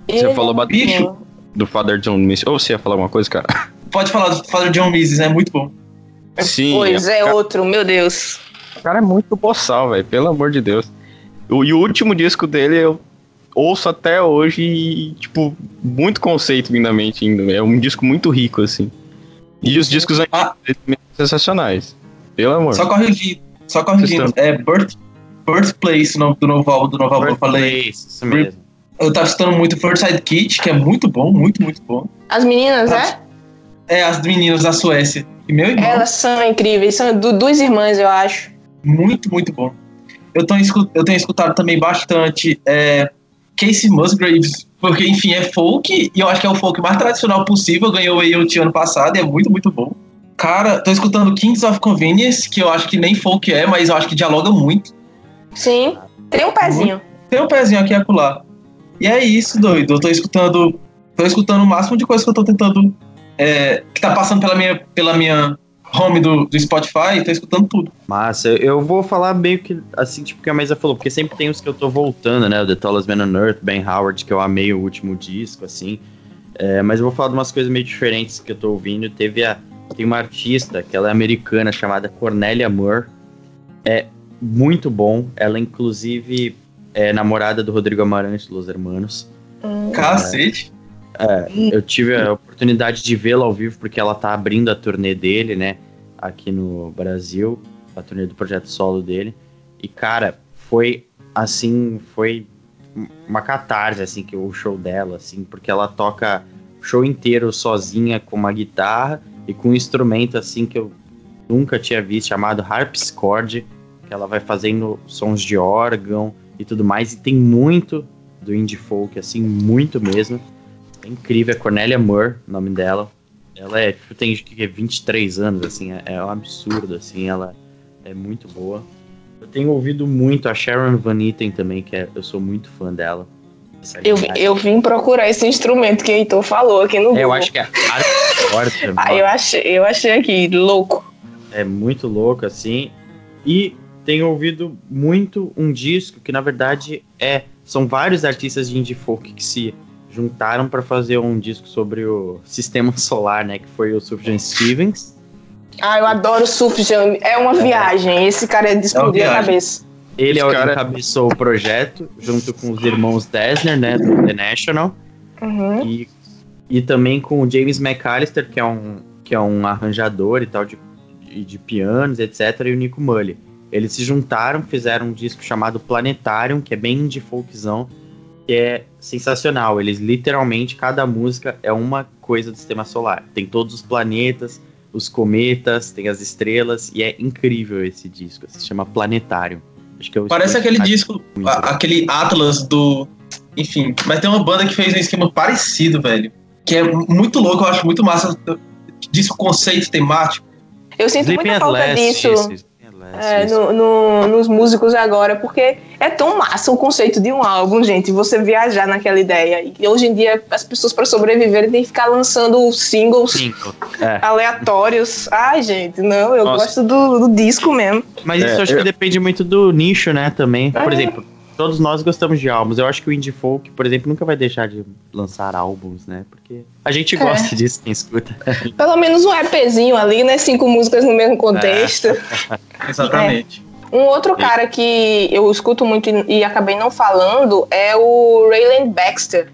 Você Ele falou é bicho do Father John Miss. Ou você ia falar alguma coisa, cara? Pode falar do Father John Mises, é muito bom. Sim. Pois é, é outro, meu Deus. O cara é muito boçal, velho, pelo amor de Deus. O, e o último disco dele eu ouço até hoje e, tipo, muito conceito vindo mente ainda. É um disco muito rico, assim. E os discos ah. sensacionais. Pelo amor. Só corrigindo, só corrigindo. É Birth, Birthplace no, do novo álbum do novo álbum, eu falei. Isso mesmo. Eu tava citando muito First Side Kit, que é muito bom, muito, muito bom. As meninas, as, é? É, as meninas da Suécia. E meu irmão. Elas são incríveis, são do, duas irmãs, eu acho. Muito, muito bom. Eu, tô, eu tenho escutado também bastante é, Casey Musgraves, porque, enfim, é folk, e eu acho que é o folk mais tradicional possível. Ganhou o AOT ano passado e é muito, muito bom. Cara, tô escutando Kings of Convenience, que eu acho que nem folk é, mas eu acho que dialoga muito. Sim, tem um pezinho. Tem um pezinho aqui e acolá. E é isso, doido. Eu tô escutando. Tô escutando o máximo de coisa que eu tô tentando. É, que tá passando pela minha, pela minha home do, do Spotify, tô escutando tudo. Massa, eu vou falar meio que assim, tipo, que a Mesa falou, porque sempre tem os que eu tô voltando, né? O The Tallest Man on Earth, Ben Howard, que eu amei o último disco, assim. É, mas eu vou falar de umas coisas meio diferentes que eu tô ouvindo. Teve a. Tem uma artista, que ela é americana, chamada Cornelia Moore. É muito bom. Ela, inclusive, é namorada do Rodrigo Amarante, Los Hermanos. Hum. Cacete! É, eu tive a oportunidade de vê-la ao vivo porque ela tá abrindo a turnê dele, né? Aqui no Brasil, a turnê do projeto solo dele. E, cara, foi assim, foi uma catarse, assim, que o show dela, assim, porque ela toca o show inteiro sozinha com uma guitarra e com um instrumento, assim, que eu nunca tinha visto, chamado harpsichord, que ela vai fazendo sons de órgão e tudo mais. E tem muito do indie folk, assim, muito mesmo. É incrível, é Cornelia Moore, o nome dela. Ela é, tipo, tem que 23 anos, assim, é, é um absurdo, assim, ela é muito boa. Eu tenho ouvido muito a Sharon Van Etten também, que é, eu sou muito fã dela. Eu, eu vim procurar esse instrumento que o Heitor falou aqui no Google. É, eu acho que é harpsichord. ah, eu achei, eu achei aqui, louco. É muito louco, assim. E tenho ouvido muito um disco que, na verdade, é são vários artistas de indie folk que se juntaram para fazer um disco sobre o sistema solar, né? Que foi o Sufjan Stevens. Ah, eu adoro o Sufjan. É uma é. viagem. Esse cara é de explodir é a cabeça. Ele é o cara... encabeçou o projeto, junto com os irmãos Dessner, né? Do The National. Uhum. E, e também com o James McAllister, que é um, que é um arranjador e tal, de, de, de pianos, etc. E o Nico Mully. Eles se juntaram, fizeram um disco chamado Planetarium, que é bem indie folkzão, que é sensacional. Eles literalmente, cada música é uma coisa do sistema solar. Tem todos os planetas, os cometas, tem as estrelas, e é incrível esse disco. Se chama Planetarium. Acho que é Parece aquele disco, a, aquele Atlas do. Enfim, mas tem uma banda que fez um esquema parecido, velho. Que é muito louco, eu acho muito massa. Disco conceito temático. Eu sinto Sleeping muita falta disso é, no, no, nos músicos agora, porque é tão massa o conceito de um álbum, gente, você viajar naquela ideia. E hoje em dia, as pessoas, para sobreviver, têm que ficar lançando singles Cinco. é. aleatórios. Ai, gente, não, eu Nossa. gosto do, do, disco mesmo. Mas isso é, acho eu... que depende muito do nicho, né, também. Por é. exemplo, todos nós gostamos de álbuns. Eu acho que o indie folk, por exemplo, nunca vai deixar de lançar álbuns, né? Porque a gente é. gosta disso, quem escuta. Pelo menos um EPzinho ali, né? Cinco músicas no mesmo contexto. É. Exatamente. É. Um outro cara que eu escuto muito e acabei não falando é o Rayland Baxter.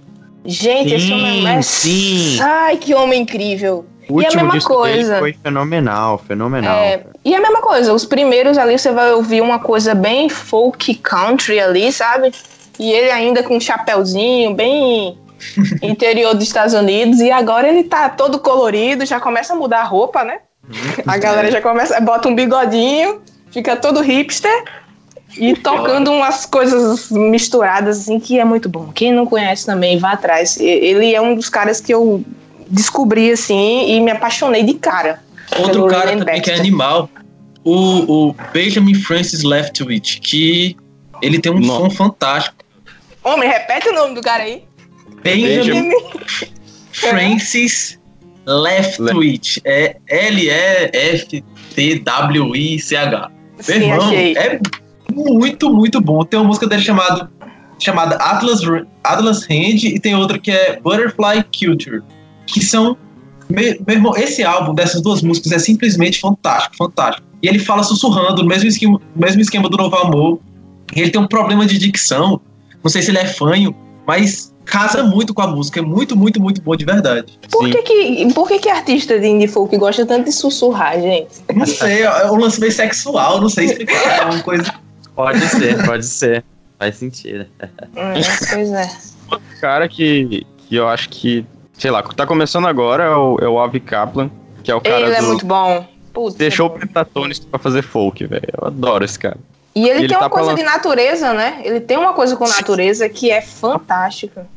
Gente, sim, esse homem é. Sim. Ai, que homem incrível. O e último a mesma disco coisa. foi fenomenal, fenomenal. É, e a mesma coisa, os primeiros ali você vai ouvir uma coisa bem folk country ali, sabe? E ele ainda com um chapéuzinho, bem interior dos Estados Unidos. E agora ele tá todo colorido, já começa a mudar a roupa, né? a galera já começa, bota um bigodinho, fica todo hipster. E tocando umas coisas misturadas, assim, que é muito bom. Quem não conhece também, vá atrás. Ele é um dos caras que eu descobri assim e me apaixonei de cara. Outro cara também Baxter. que é animal, o, o Benjamin Francis Leftwich, que ele tem um Nossa. som fantástico. Homem, repete o nome do cara aí. Benjamin Francis Leftwich. É L-E-F-T-W-I-C-H. Meu irmão, é muito, muito bom. Tem uma música dele chamada, chamada Atlas, Atlas Hand e tem outra que é Butterfly Culture que são. Meu, meu irmão, esse álbum dessas duas músicas é simplesmente fantástico, fantástico. E ele fala sussurrando, no mesmo esquema, mesmo esquema do Novo Amor. Ele tem um problema de dicção, não sei se ele é fanho, mas casa muito com a música, é muito, muito, muito bom de verdade. Por, que, que, por que, que artista de indie folk gosta tanto de sussurrar, gente? Não sei, é um lance meio sexual, não sei explicar, é uma coisa... Pode ser, pode ser. Faz sentido. É, pois é. Cara que, que eu acho que, sei lá, tá começando agora é o, é o Avi Kaplan, que é o cara Ele é do... é muito bom. Putz, Deixou é o Pentatones pra fazer folk, velho. Eu adoro esse cara. E ele, ele tem tá uma coisa falando... de natureza, né? Ele tem uma coisa com natureza que é fantástica.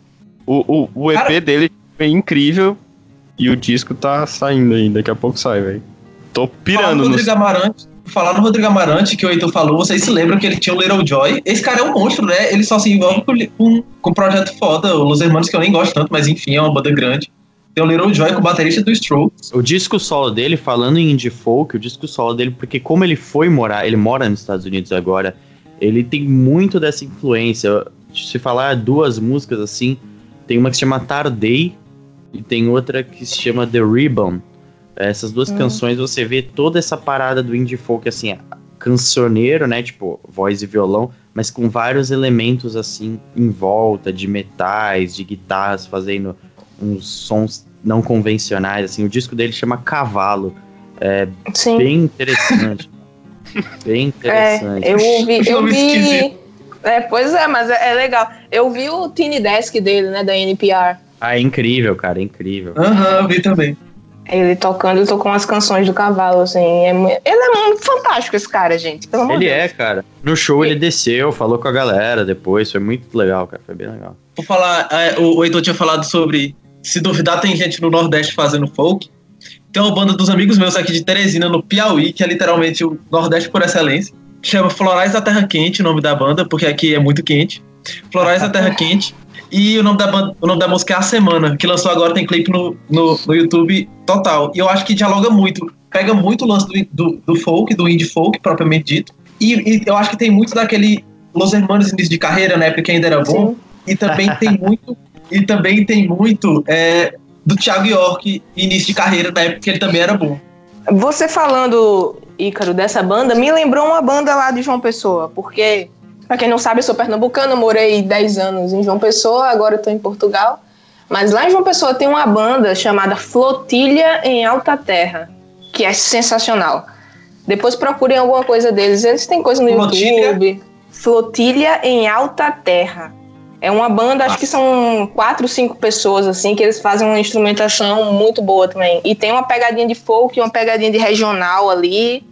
O, o, o EP cara... dele é incrível e o disco tá saindo aí. Daqui a pouco sai, velho. Tô pirando no... Rodrigo Amarante, falar no Rodrigo Amarante, que o Heitor falou, vocês se lembram que ele tinha o Little Joy. Esse cara é um monstro, né? Ele só se envolve com, com, com um projeto foda, Los Hermanos, que eu nem gosto tanto, mas enfim, é uma banda grande. Tem o Little Joy com o baterista do Strokes. O disco solo dele, falando em indie folk, o disco solo dele, porque como ele foi morar, ele mora nos Estados Unidos agora, ele tem muito dessa influência. Se falar duas músicas assim, tem uma que se chama Tardei e tem outra que se chama The Ribbon. Essas duas hum. canções você vê toda essa parada do indie folk assim, cancioneiro, né, tipo, voz e violão, mas com vários elementos assim em volta de metais, de guitarras fazendo uns sons não convencionais, assim. O disco dele chama Cavalo. É Sim. bem interessante. bem interessante. É, eu ouvi, eu vi... É, pois é, mas é, é, legal. Eu vi o Tiny Desk dele, né, da NPR. Ah, é incrível, cara, é incrível. Aham, uhum, eu vi também. Ele tocando, ele tocou umas canções do cavalo, assim. É. Ele é muito fantástico, esse cara, gente. Pelo amor ele Deus. é, cara. No show ele desceu, falou com a galera depois. Foi muito legal, cara. Foi bem legal. Vou falar, é, o, o Heitor tinha falado sobre se duvidar, tem gente no Nordeste fazendo folk. Tem uma banda dos amigos meus aqui de Teresina, no Piauí, que é literalmente o Nordeste por excelência. Chama Florais da Terra Quente, o nome da banda, porque aqui é muito quente. Florais da Terra Quente. E o nome da banda, o nome da música é A Semana, que lançou agora, tem clipe no, no, no YouTube total. E eu acho que dialoga muito, pega muito o lance do, do, do folk, do indie folk, propriamente dito. E, e, eu acho que tem muito daquele Los Hermanos início de carreira, na época que ainda era bom. Sim. E também tem muito e também tem muito é, do Thiago York, início de carreira, na época que ele também era bom. Você falando, Ícaro, dessa banda, me lembrou uma banda lá de João Pessoa, porque, pra quem não sabe, eu sou pernambucana, morei 10 anos em João Pessoa, agora eu tô em Portugal. Mas lá em João Pessoa tem uma banda chamada Flotilha em Alta Terra, que é sensacional. Depois procurem alguma coisa deles. Eles têm coisa no Flotilha? YouTube. Flotilha em Alta Terra. É uma banda, acho que são quatro, cinco pessoas, assim, que eles fazem uma instrumentação muito boa também. E tem uma pegadinha de folk, uma pegadinha de regional ali,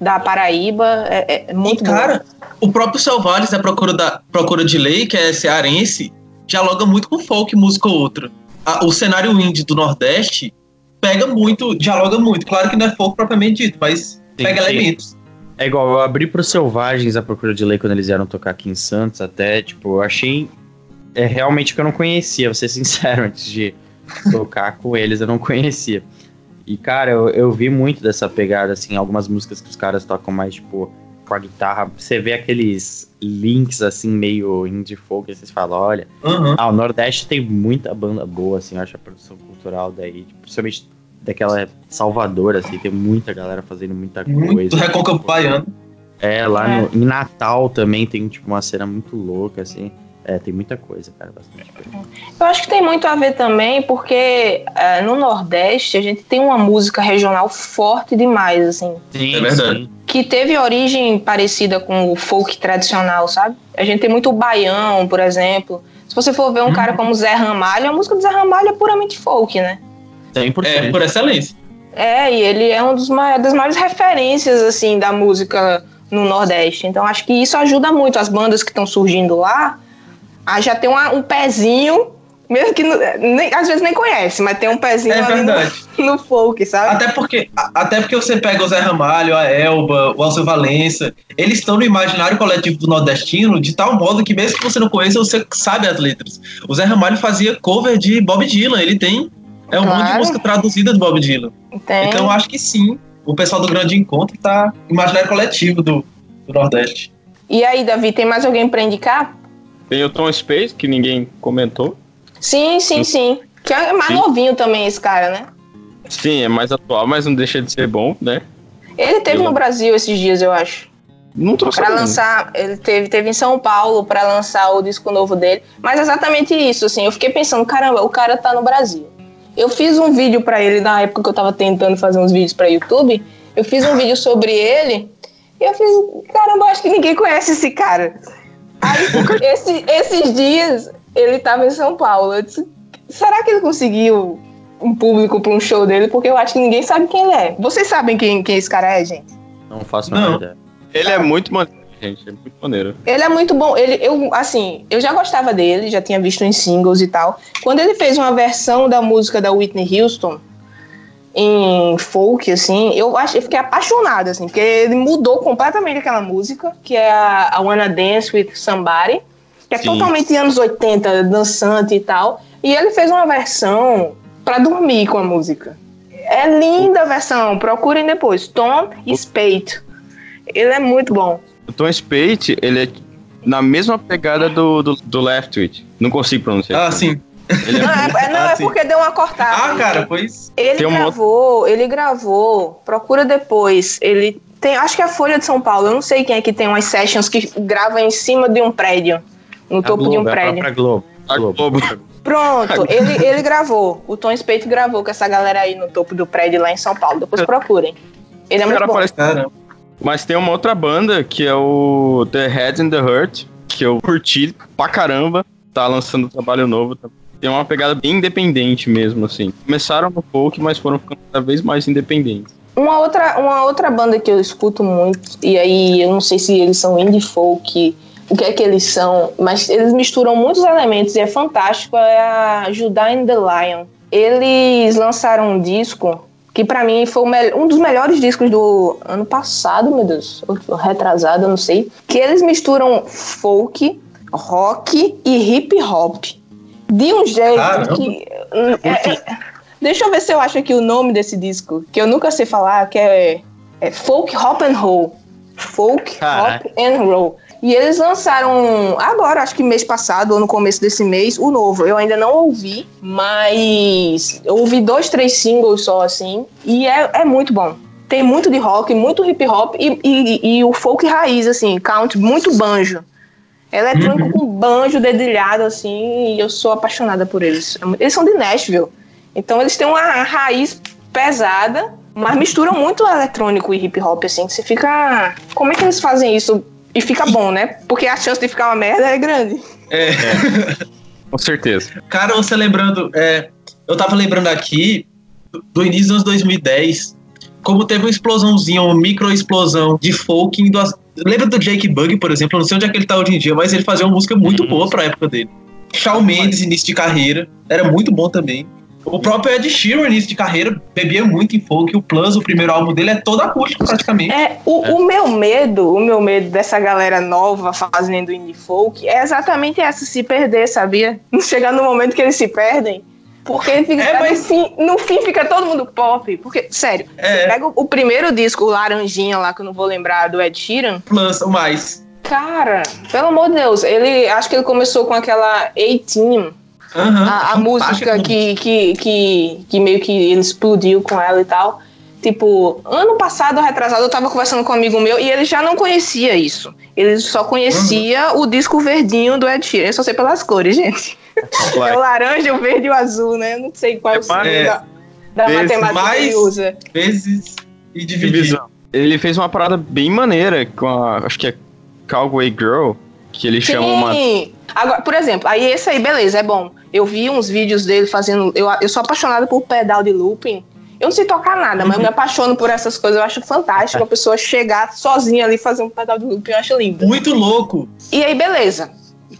da Paraíba. É, é muito e, cara, o próprio Selvares, a Procura, da, Procura de Lei, que é cearense, dialoga muito com folk, música ou outra. A, o cenário indie do Nordeste pega muito, dialoga muito. Claro que não é folk propriamente dito, mas sim, pega sim. elementos. É igual, eu abri pro Selvagens a Procura de Lei quando eles vieram tocar aqui em Santos, até, tipo, eu achei é realmente que eu não conhecia, vou ser sincero, antes de tocar com eles, eu não conhecia. E, cara, eu, eu vi muito dessa pegada, assim, algumas músicas que os caras tocam mais, tipo, com a guitarra. Você vê aqueles links, assim, meio indie folk, e vocês falam, olha... Uhum. Ah, o Nordeste tem muita banda boa, assim, eu acho a produção cultural daí, tipo, principalmente daquela Salvador, assim, tem muita galera fazendo muita coisa. Muito recompanhando. É, lá é. No, em Natal também tem, tipo, uma cena muito louca, assim... É, tem muita coisa, cara, bastante coisa. Eu acho que tem muito a ver também, porque é, no Nordeste a gente tem uma música regional forte demais, assim. Sim, é verdade. Sim. Que teve origem parecida com o folk tradicional, sabe? A gente tem muito o baião, por exemplo. Se você for ver um uhum. cara como Zé Ramalho, a música do Zé Ramalho é puramente folk, né? 100%. É, por excelência. É, e ele é uma das maiores referências, assim, da música no Nordeste. Então acho que isso ajuda muito as bandas que estão surgindo lá ah, já tem uma, um pezinho, mesmo que nem, às vezes nem conhece, mas tem um pezinho é ali no, no, folk, sabe? Até porque, até porque você pega o Zé Ramalho, a Elba, o Alceu Valença, eles estão no imaginário coletivo do nordestino de tal modo que mesmo que você não conheça, você sabe as letras. O Zé Ramalho fazia cover de Bob Dylan, ele tem é um claro. monte de música traduzida de Bob Dylan. Tem. Então eu acho que sim, o pessoal do Grande Encontro tá no imaginário coletivo do, do Nordeste. E aí, Davi, tem mais alguém para indicar? Tem o Tom Space, que ninguém comentou. Sim, sim, sim. Que é mais sim. novinho também esse cara, né? Sim, é mais atual, mas não deixa de ser bom, né? Ele teve eu... no Brasil esses dias, eu acho. Não trouxe Pra lançar, ele teve, teve em São Paulo pra lançar o disco novo dele. Mas exatamente isso, assim, eu fiquei pensando, caramba, o cara tá no Brasil. Eu fiz um vídeo pra ele na época que eu tava tentando fazer uns vídeos pra YouTube. Eu fiz um vídeo sobre ele e eu fiz, caramba, acho que ninguém conhece esse cara. Aí, esse- esses dias, ele tava em São Paulo. Eu disse, será que ele conseguiu um público pra um show dele? Porque eu acho que ninguém sabe quem ele é. Vocês sabem quem, quem esse cara é, gente? Não faço ideia. Ele é muito maneiro, gente. É muito maneiro. Ele é muito bom. Ele, eu, assim, eu já gostava dele, já tinha visto em singles e tal. Quando ele fez uma versão da música da Whitney Houston em folk, assim, eu, acho, eu fiquei apaixonada, assim, porque ele mudou completamente aquela música, que é a, a Wanna Dance with Somebody, que é Sim. totalmente anos 80, dançante e tal. E ele fez uma versão pra dormir com a música. É linda a versão, procurem depois. Tom Spade. Ele é muito bom. O Tom Spate, ele é na mesma pegada do, do, do Left Tweet. Não consigo pronunciar. Ah, sim. Ele é Não, é, é- não, Ah, é sim. porque deu uma cortada. Ah, cara, pois. Ele gravou, ele gravou, procura depois. Ele tem, acho que é a Folha de São Paulo, eu não sei quem é que tem umas sessions que grava em cima de um prédio, no A topo de um Globo, é a prédio. Globo. A Globo. Pronto, ele, ele gravou. O Tom Spade gravou com essa galera aí no topo do prédio lá em São Paulo. Depois procurem. Ele é muito bom. parece-. Mas tem uma outra banda que é o The Head and the Hurt, que eu curti pra caramba. Tá lançando trabalho novo. tá- Tem uma pegada bem independente mesmo, assim. Começaram no folk, mas foram ficando cada vez mais independentes. Uma outra, uma outra banda que eu escuto muito, e aí eu não sei se eles são indie folk, o que é que eles são, mas eles misturam muitos elementos e é fantástico, é a Judah and the Lion. Eles lançaram um disco que pra mim foi um dos melhores discos do ano passado, meu Deus, retrasado, eu não sei, que eles misturam folk, rock e hip hop. De um jeito Caramba. que. é- é- Deixa eu ver se eu acho aqui o nome desse disco, que eu nunca sei falar, que é, é Folk Hop and Roll. Folk Caraca. Hop and Roll. E eles lançaram agora, acho que mês passado, ou no começo desse mês, o novo. Eu ainda não ouvi, mas eu ouvi dois, três singles só, assim, e é, é muito bom. Tem muito de rock, muito hip hop e, e, e o folk raiz, assim, count, muito banjo. Eletrônico com banjo dedilhado, assim, e eu sou apaixonada por eles. Eles são de Nashville. Então eles têm uma raiz pesada, mas misturam muito eletrônico e hip hop, assim, que você fica. Como é que eles fazem isso? E fica bom, né? Porque a chance de ficar uma merda é grande. É. Com certeza. Cara, você lembrando, é, eu tava lembrando aqui do- início dos anos 2010, como teve uma explosãozinha, uma micro explosão de folk. Lembra do Jake Bug, por exemplo? Eu não sei onde é que ele tá hoje em dia, mas ele fazia uma música muito Uhum. boa pra época dele. Shawn Mendes, início de carreira, era muito bom também. O próprio Ed Sheeran, início de carreira, bebia muito em folk. O Plus, o primeiro álbum dele, é todo acústico praticamente. É, o, o meu medo, o meu medo dessa galera nova fazendo indie folk é exatamente essa, se perder, sabia? Chegar no momento que eles se perdem. Porque fica, É, mas- no, fim, no fim fica todo mundo pop. Porque, sério, É, pega o, o primeiro disco, o Laranjinha lá, que eu não vou lembrar, do Ed Sheeran. O mais. Cara, pelo amor de Deus, ele acho que ele começou com aquela 18, Aham, a, a música que, que, que, que meio que ele explodiu com ela e tal. Tipo, ano passado, retrasado, eu tava conversando com um amigo meu e ele já não conhecia isso. Ele só conhecia o disco verdinho do Ed Sheeran. Eu só sei pelas cores, gente. É o laranja, o verde e o azul, né? Eu não sei qual é o É, é, da, da vezes matemática que mais- ele usa. Vezes e. Divisão. Ele fez uma parada bem maneira com a. Acho que é Cowboy Girl, que ele chama uma. Sim. Agora, por exemplo, aí esse aí, beleza, é bom. Eu vi uns vídeos dele fazendo. Eu, eu sou apaixonada por pedal de looping. Eu não sei tocar nada, mas eu me apaixono por essas coisas. Eu acho fantástico a pessoa chegar sozinha ali e fazer um pedal de looping. Eu acho lindo. Muito louco. E aí, beleza.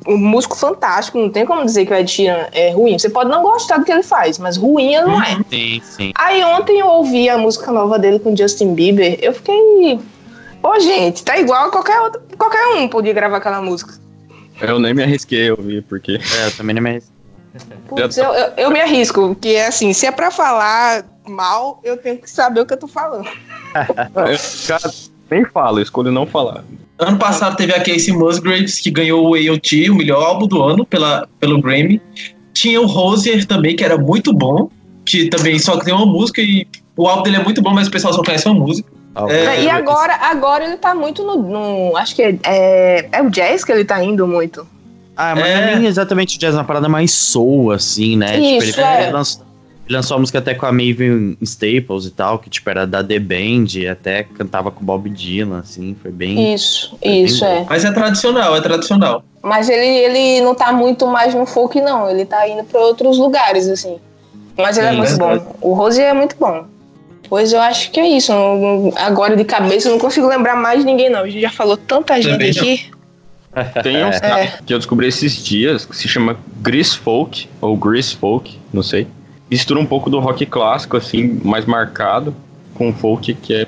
Um músico fantástico, não tem como dizer que o Ed Sheeran é ruim. Você pode não gostar do que ele faz, mas ruim ele não é. Sim, sim. Aí ontem eu ouvi a música nova dele com Justin Bieber. Eu fiquei. Ô, gente, tá igual a qualquer outro. Qualquer um podia gravar aquela música. Eu nem me arrisquei a ouvir, porque. É, eu também não me arrisco. Putz, eu, eu, eu me arrisco, porque é assim, se é pra falar mal, eu tenho que saber o que eu tô falando. Eu, cara, nem falo, eu escolho não falar. Ano passado teve a Casey Musgraves, que ganhou o AOT, o melhor álbum do ano, pela, pelo Grammy. Tinha o Rosier também, que era muito bom, que também só tem uma música e o álbum dele é muito bom, mas o pessoal só conhece uma música. É, e agora, agora ele tá muito no. no acho que é, é, é, o jazz que ele tá indo muito. Ah, mas é. nem exatamente jazz, é uma parada mais soul, assim, né? Isso, tipo, ele, é. ele, lançou, ele, lançou, a música até com a Maven Staples e tal, que tipo era da The Band, e até cantava com o Bob Dylan, assim, foi bem. Isso, foi isso, bem é. Mas é tradicional, é tradicional. Mas ele, ele não tá muito mais no folk, não. Ele tá indo pra outros lugares, assim. Mas ele é Sim, é muito bom. O Rose é muito bom. Pois eu acho que é isso. Agora de cabeça eu não consigo lembrar mais de ninguém, não. A gente já falou tanta gente Também aqui. Tem uns é. que eu descobri esses dias que se chama Gris Folk, ou Gris Folk, não sei. Mistura um pouco do rock clássico, assim, mais marcado, com folk que é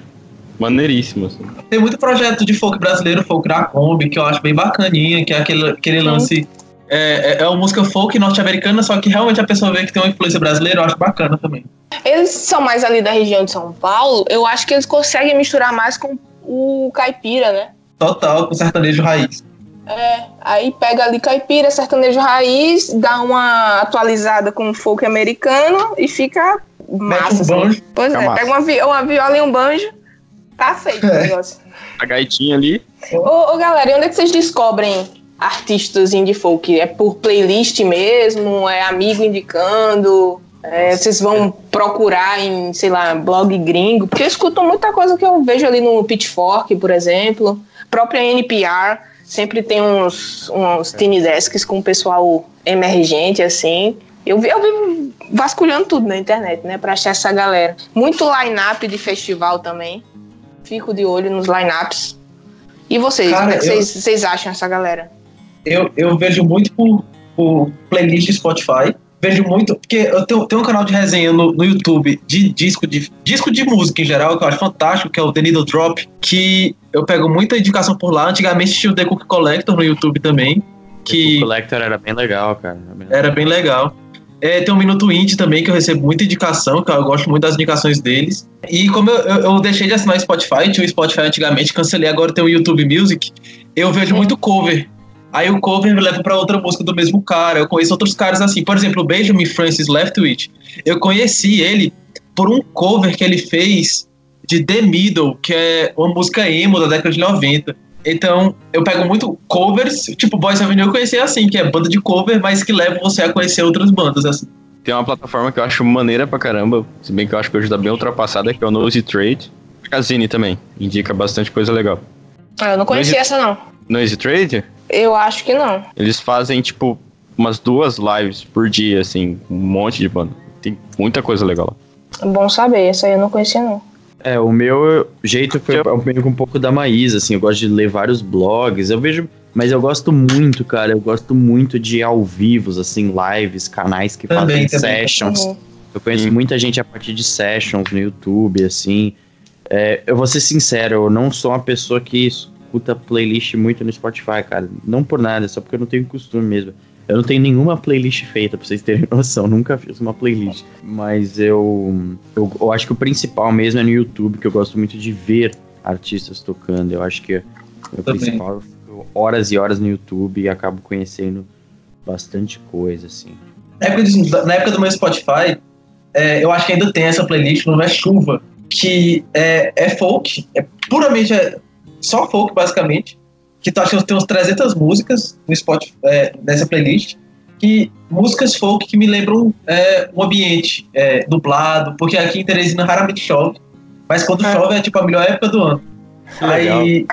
maneiríssimo. Assim. Tem muito projeto de folk brasileiro, folk da Kombi, que eu acho bem bacaninha, que é aquele, aquele lance. É, é, é uma música folk norte-americana, só que realmente a pessoa vê que tem uma influência brasileira, eu acho bacana também. Eles são mais ali da região de São Paulo, eu acho que eles conseguem misturar mais com o caipira, né? Total, com sertanejo raiz. É, aí pega ali caipira, sertanejo raiz, dá uma atualizada com o folk americano e fica massa. Um assim. Pois fica é, massa. pega uma, vi uma viola e um banjo, tá feito é. o negócio. A gaitinha ali. Ô, ô, galera, e onde é que vocês descobrem artistas indie folk? É por playlist mesmo? É amigo indicando? É, vocês vão procurar em, sei lá, blog gringo? Porque eu escuto muita coisa que eu vejo ali no Pitchfork, por exemplo. Própria NPR sempre tem uns, uns tiny desks com o pessoal emergente, assim. Eu vi, eu vi vasculhando tudo na internet, né, pra achar essa galera. Muito line-up de festival também. Fico de olho nos line-ups. E vocês, Cara, é que vocês, acham essa galera? Eu, eu vejo muito por, por playlist Spotify vejo muito, porque eu tenho, tenho um canal de resenha no, no YouTube de disco, de disco de música em geral, que eu acho fantástico, que é o The Needle Drop, que eu pego muita indicação por lá. Antigamente tinha o The Cook Collector no YouTube também. Que The Cook Collector era bem legal, cara. Era bem legal. Era bem legal. É, tem um Minuto Indie também, que eu recebo muita indicação, que eu gosto muito das indicações deles. E como eu, eu, eu deixei de assinar o Spotify, tinha o Spotify antigamente, cancelei, agora tem o YouTube Music, eu vejo muito cover Aí o cover me leva para outra música do mesmo cara. Eu conheço outros caras assim. Por exemplo, o Benjamin Francis Leftwich. Eu conheci ele por um cover que ele fez de The Middle, que é uma música emo da década de 90. Então, eu pego muito covers, tipo Boys Avenue eu conheci assim, que é banda de cover, mas que leva você a conhecer outras bandas assim. Tem uma plataforma que eu acho maneira pra caramba, se bem que eu acho que hoje tá bem ultrapassada, que é o Nose Trade. Casine também, indica bastante coisa legal. Ah, eu não conhecia Noise... essa não. Noise Trade? Eu acho que não. Eles fazem, tipo, umas duas lives por dia, assim, um monte de banda. Tem muita coisa legal lá. Bom saber, essa aí eu não conhecia, não. É, o meu jeito foi meio um pouco da Maísa, assim, eu gosto de ler vários blogs, eu vejo, mas eu gosto muito, cara, eu gosto muito de ao vivos, assim, lives, canais que também, fazem também. sessions. Uhum. Eu conheço Sim. muita gente a partir de sessions no YouTube, assim. É, eu vou ser sincero, eu não sou uma pessoa que escuta playlist muito no Spotify, cara. Não por nada, só porque eu não tenho costume mesmo. Eu não tenho nenhuma playlist feita, pra vocês terem noção. Nunca fiz uma playlist. Mas eu, eu, eu, acho que o principal mesmo é no YouTube, que eu gosto muito de ver artistas tocando. Eu acho que o principal horas e horas no YouTube e acabo conhecendo bastante coisa, assim. Na época, na época do meu Spotify, é, eu acho que ainda tem essa playlist, não é chuva, que é, é folk, é puramente só folk, basicamente. Que tu acha que tem uns 300 músicas no Spotify, é, nessa playlist. Que músicas folk que me lembram é, o ambiente é, dublado, porque aqui em Teresina raramente chove. Mas quando é. chove é tipo a melhor época do ano. Aí,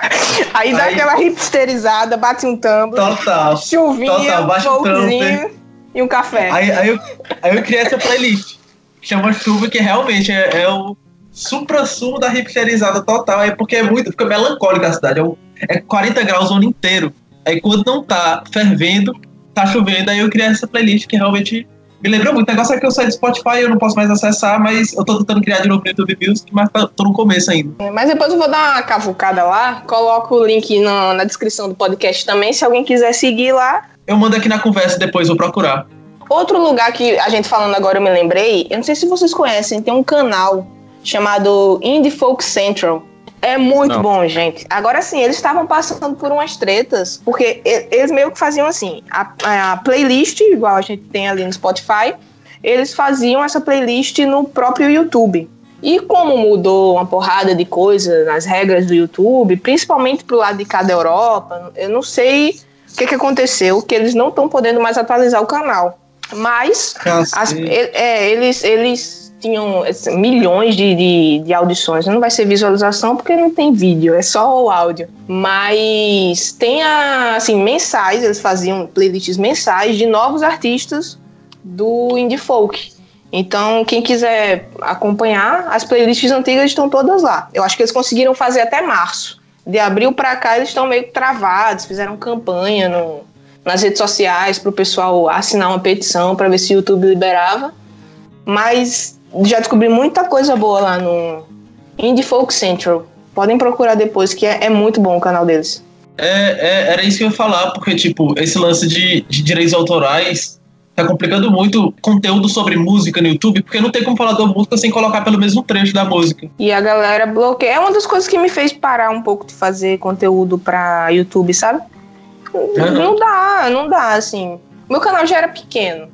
aí dá aí, aquela hipsterizada, bate um tambo. Total. Chuvinha, total, um folkzinho e um café. Aí, aí, eu, aí eu criei essa playlist. Que chama Chuva, que realmente é, é o supra-sumo da hipsterizada total. É porque é muito, fica melancólica a cidade. É, é 40 graus o ano inteiro. Aí quando não tá fervendo, tá chovendo, aí eu criei essa playlist que realmente me lembra muito. O negócio é que eu saí do Spotify, eu não posso mais acessar, mas eu tô tentando criar de novo no YouTube Music, mas tá, tô no começo ainda. Mas depois eu vou dar uma cavucada lá, coloco o link na, na descrição do podcast também, se alguém quiser seguir lá. Eu mando aqui na conversa depois, vou procurar. Outro lugar que a gente falando agora eu me lembrei, eu não sei se vocês conhecem, tem um canal chamado Indie Folk Central. É muito Não. bom, gente. Agora sim, eles estavam passando por umas tretas, porque eles meio que faziam assim, a, a, playlist, igual a gente tem ali no Spotify, eles faziam essa playlist no próprio YouTube. E como mudou uma porrada de coisa nas regras do YouTube, principalmente pro lado de cada Europa, eu não sei o que, que aconteceu, que eles não estão podendo mais atualizar o canal. Mas as, é, eles, eles tinham assim, milhões de, de, de, audições. Não vai ser visualização porque não tem vídeo, é só o áudio. Mas tem a, assim, mensais, eles faziam playlists mensais de novos artistas do indie folk. Então, quem quiser acompanhar, as playlists antigas estão todas lá. Eu acho que eles conseguiram fazer até março. De abril para cá, eles estão meio travados, fizeram campanha no, nas redes sociais para o pessoal assinar uma petição para ver se o YouTube liberava. Mas já descobri muita coisa boa lá no Indie Folk Central. Podem procurar depois, que é, é muito bom o canal deles. É, é, era isso que eu ia falar, porque, tipo, esse lance de, de direitos autorais tá complicando muito conteúdo sobre música no YouTube, porque não tem como falar da música sem colocar pelo mesmo trecho da música. E a galera bloqueia. É uma das coisas que me fez parar um pouco de fazer conteúdo pra YouTube, sabe? Uhum. Não dá, não dá, assim. Meu canal já era pequeno.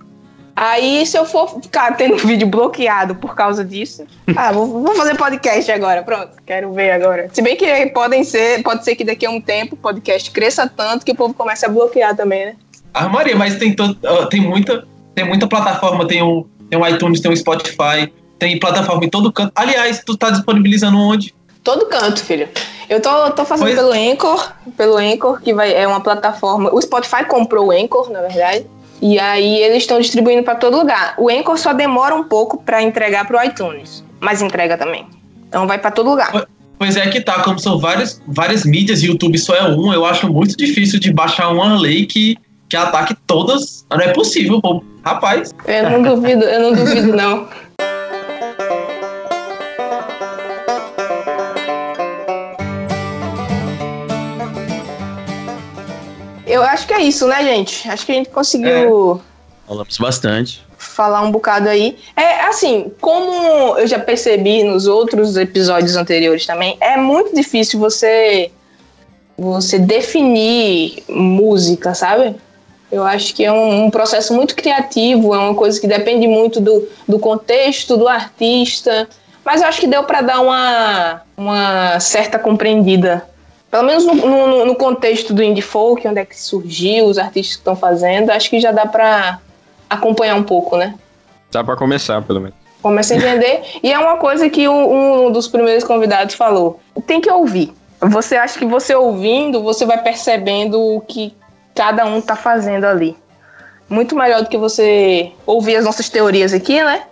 Aí, se eu for ficar tendo vídeo bloqueado por causa disso, ah, vou, vou, fazer podcast agora, pronto. Quero ver agora. Se bem que podem ser, pode ser que daqui a um tempo o podcast cresça tanto que o povo comece a bloquear também, né? Ah, Maria, mas tem, todo, tem, muita, tem muita plataforma, tem o, tem o iTunes, tem o Spotify, tem plataforma em todo canto. Aliás, tu tá disponibilizando onde? Todo canto, filho. Eu tô, tô fazendo pois... pelo Anchor, pelo Anchor, que vai, é uma plataforma. O Spotify comprou o Anchor, na verdade. E aí eles estão distribuindo para todo lugar. O Anchor só demora um pouco para entregar para o iTunes, mas entrega também. Então vai para todo lugar. Pois é que tá, como são várias, várias mídias e YouTube só é um, eu acho muito difícil de baixar uma lei que, que ataque todas. Não é possível, pô. Rapaz. Eu não duvido, eu não duvido, não. Eu acho que é isso, né, gente? Acho que a gente conseguiu. É. Falamos bastante. Falar um bocado aí. É assim, como eu já percebi nos outros episódios anteriores também, é muito difícil você você definir música, sabe? Eu acho que é um, um, processo muito criativo, é uma coisa que depende muito do, do contexto do artista. Mas eu acho que deu para dar uma, uma certa compreendida pelo menos no, no, no, contexto do indie folk, onde é que surgiu, os artistas que estão fazendo, acho que já dá para acompanhar um pouco, né? Dá para começar, pelo menos. Começa a entender. e é uma coisa que um, um dos primeiros convidados falou: tem que ouvir. Você acha que você ouvindo, você vai percebendo o que cada um tá fazendo ali. Muito melhor do que você ouvir as nossas teorias aqui, né?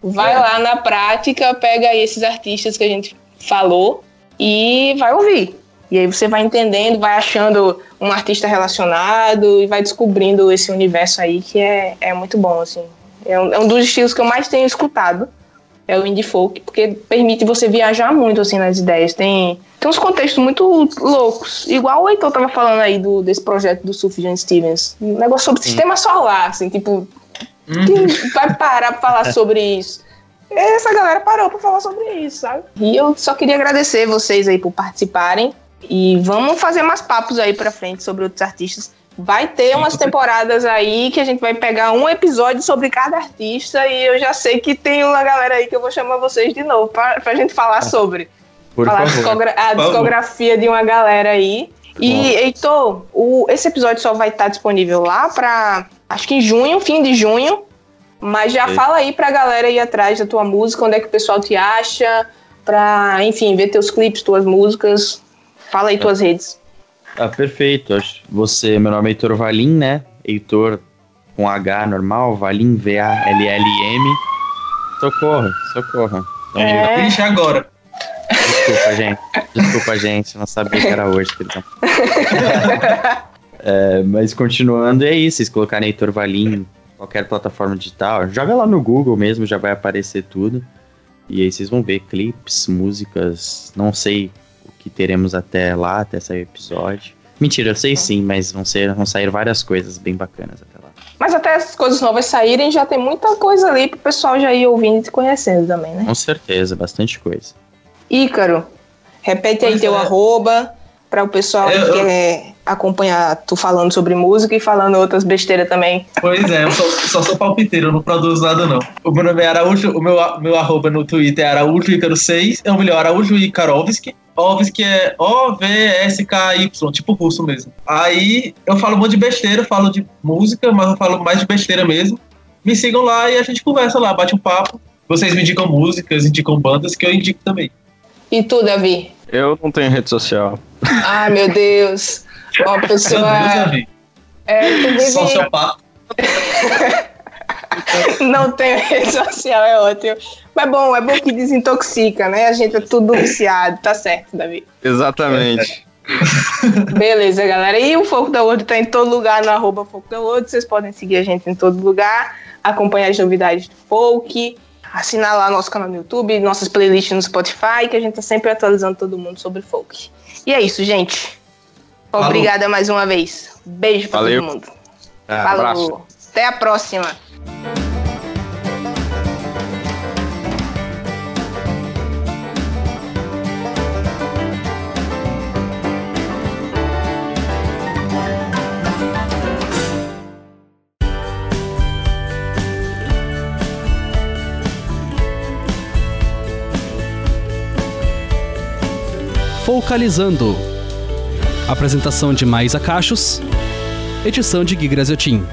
Vai é. lá na prática, pega aí esses artistas que a gente falou e vai ouvir. E aí você vai entendendo, vai achando um artista relacionado e vai descobrindo esse universo aí que é, é muito bom, assim. É um, é um dos estilos que eu mais tenho escutado, é o indie folk, porque permite você viajar muito, assim, nas ideias. Tem, tem uns contextos muito loucos. Igual o Heitor tava falando aí do, desse projeto do Sufjan Stevens. Um negócio sobre Sim. sistema solar, assim, tipo... Uhum. Quem vai parar pra falar sobre isso? Essa galera parou pra falar sobre isso, sabe? E eu só queria agradecer vocês aí por participarem. E vamos fazer mais papos aí pra frente sobre outros artistas. Vai ter umas temporadas aí que a gente vai pegar um episódio sobre cada artista e eu já sei que tem uma galera aí que eu vou chamar vocês de novo pra, pra gente falar sobre. Por falar a, discogra a discografia de uma galera aí. E, Heitor, o, esse episódio só vai estar disponível lá pra. Acho que em junho, fim de junho. Mas já fala aí pra galera ir atrás da tua música, onde é que o pessoal te acha, pra, enfim, ver teus clipes, tuas músicas. Fala aí tuas redes. Ah, perfeito. Você, meu nome é Heitor Valim, né? Heitor com H normal, Valim, V-A-L-L-M. Socorro, socorro. Então, é. Ixi, agora. Desculpa, gente. Desculpa, gente. Não sabia que era hoje, perdão. é, mas continuando, é isso. Vocês colocarem Heitor Valim qualquer plataforma digital, joga lá no Google mesmo, já vai aparecer tudo. E aí vocês vão ver clipes, músicas, não sei que teremos até lá, até sair o episódio. Mentira, eu sei sim, mas vão, ser, vão sair várias coisas bem bacanas até lá. Mas até as coisas novas saírem, já tem muita coisa ali pro pessoal já ir ouvindo e te conhecendo também, né? Com certeza, bastante coisa. Ícaro, repete aí pois teu é. arroba, para o pessoal eu, que quer acompanhar tu falando sobre música e falando outras besteiras também. Pois é, eu só, só sou palpiteiro, eu não produzo nada não. O meu nome é Araújo, o meu, meu arroba no Twitter é Araújo Ícaro 6, é o melhor, Araújo Ikarovski. Ovski é O-V-S-K-Y, tipo russo mesmo. Aí eu falo um monte de besteira, falo de música, mas eu falo mais de besteira mesmo. Me sigam lá e a gente conversa lá, bate um papo. Vocês me indicam músicas, indicam bandas que eu indico também. E tu, Davi? Eu não tenho rede social. Ai, meu Deus. Ó, pessoa. Meu Deus, Davi. É, tu vive... Sociopata. não tenho rede social, é ótimo. Mas bom, é bom que desintoxica, né? A gente é tudo viciado, tá certo, Davi? Exatamente. Beleza, galera. E o Foco da World tá em todo lugar no arroba Foco da World. Vocês podem seguir a gente em todo lugar, acompanhar as novidades do folk, assinar lá nosso canal no YouTube, nossas playlists no Spotify, que a gente tá sempre atualizando todo mundo sobre folk. E é isso, gente. Obrigada Falou. mais uma vez. Beijo pra Valeu. todo mundo. É, Falou. Abraço. Até a próxima. Focalizando. Apresentação de Maísa Cachos. Edição de Gui Graziotin.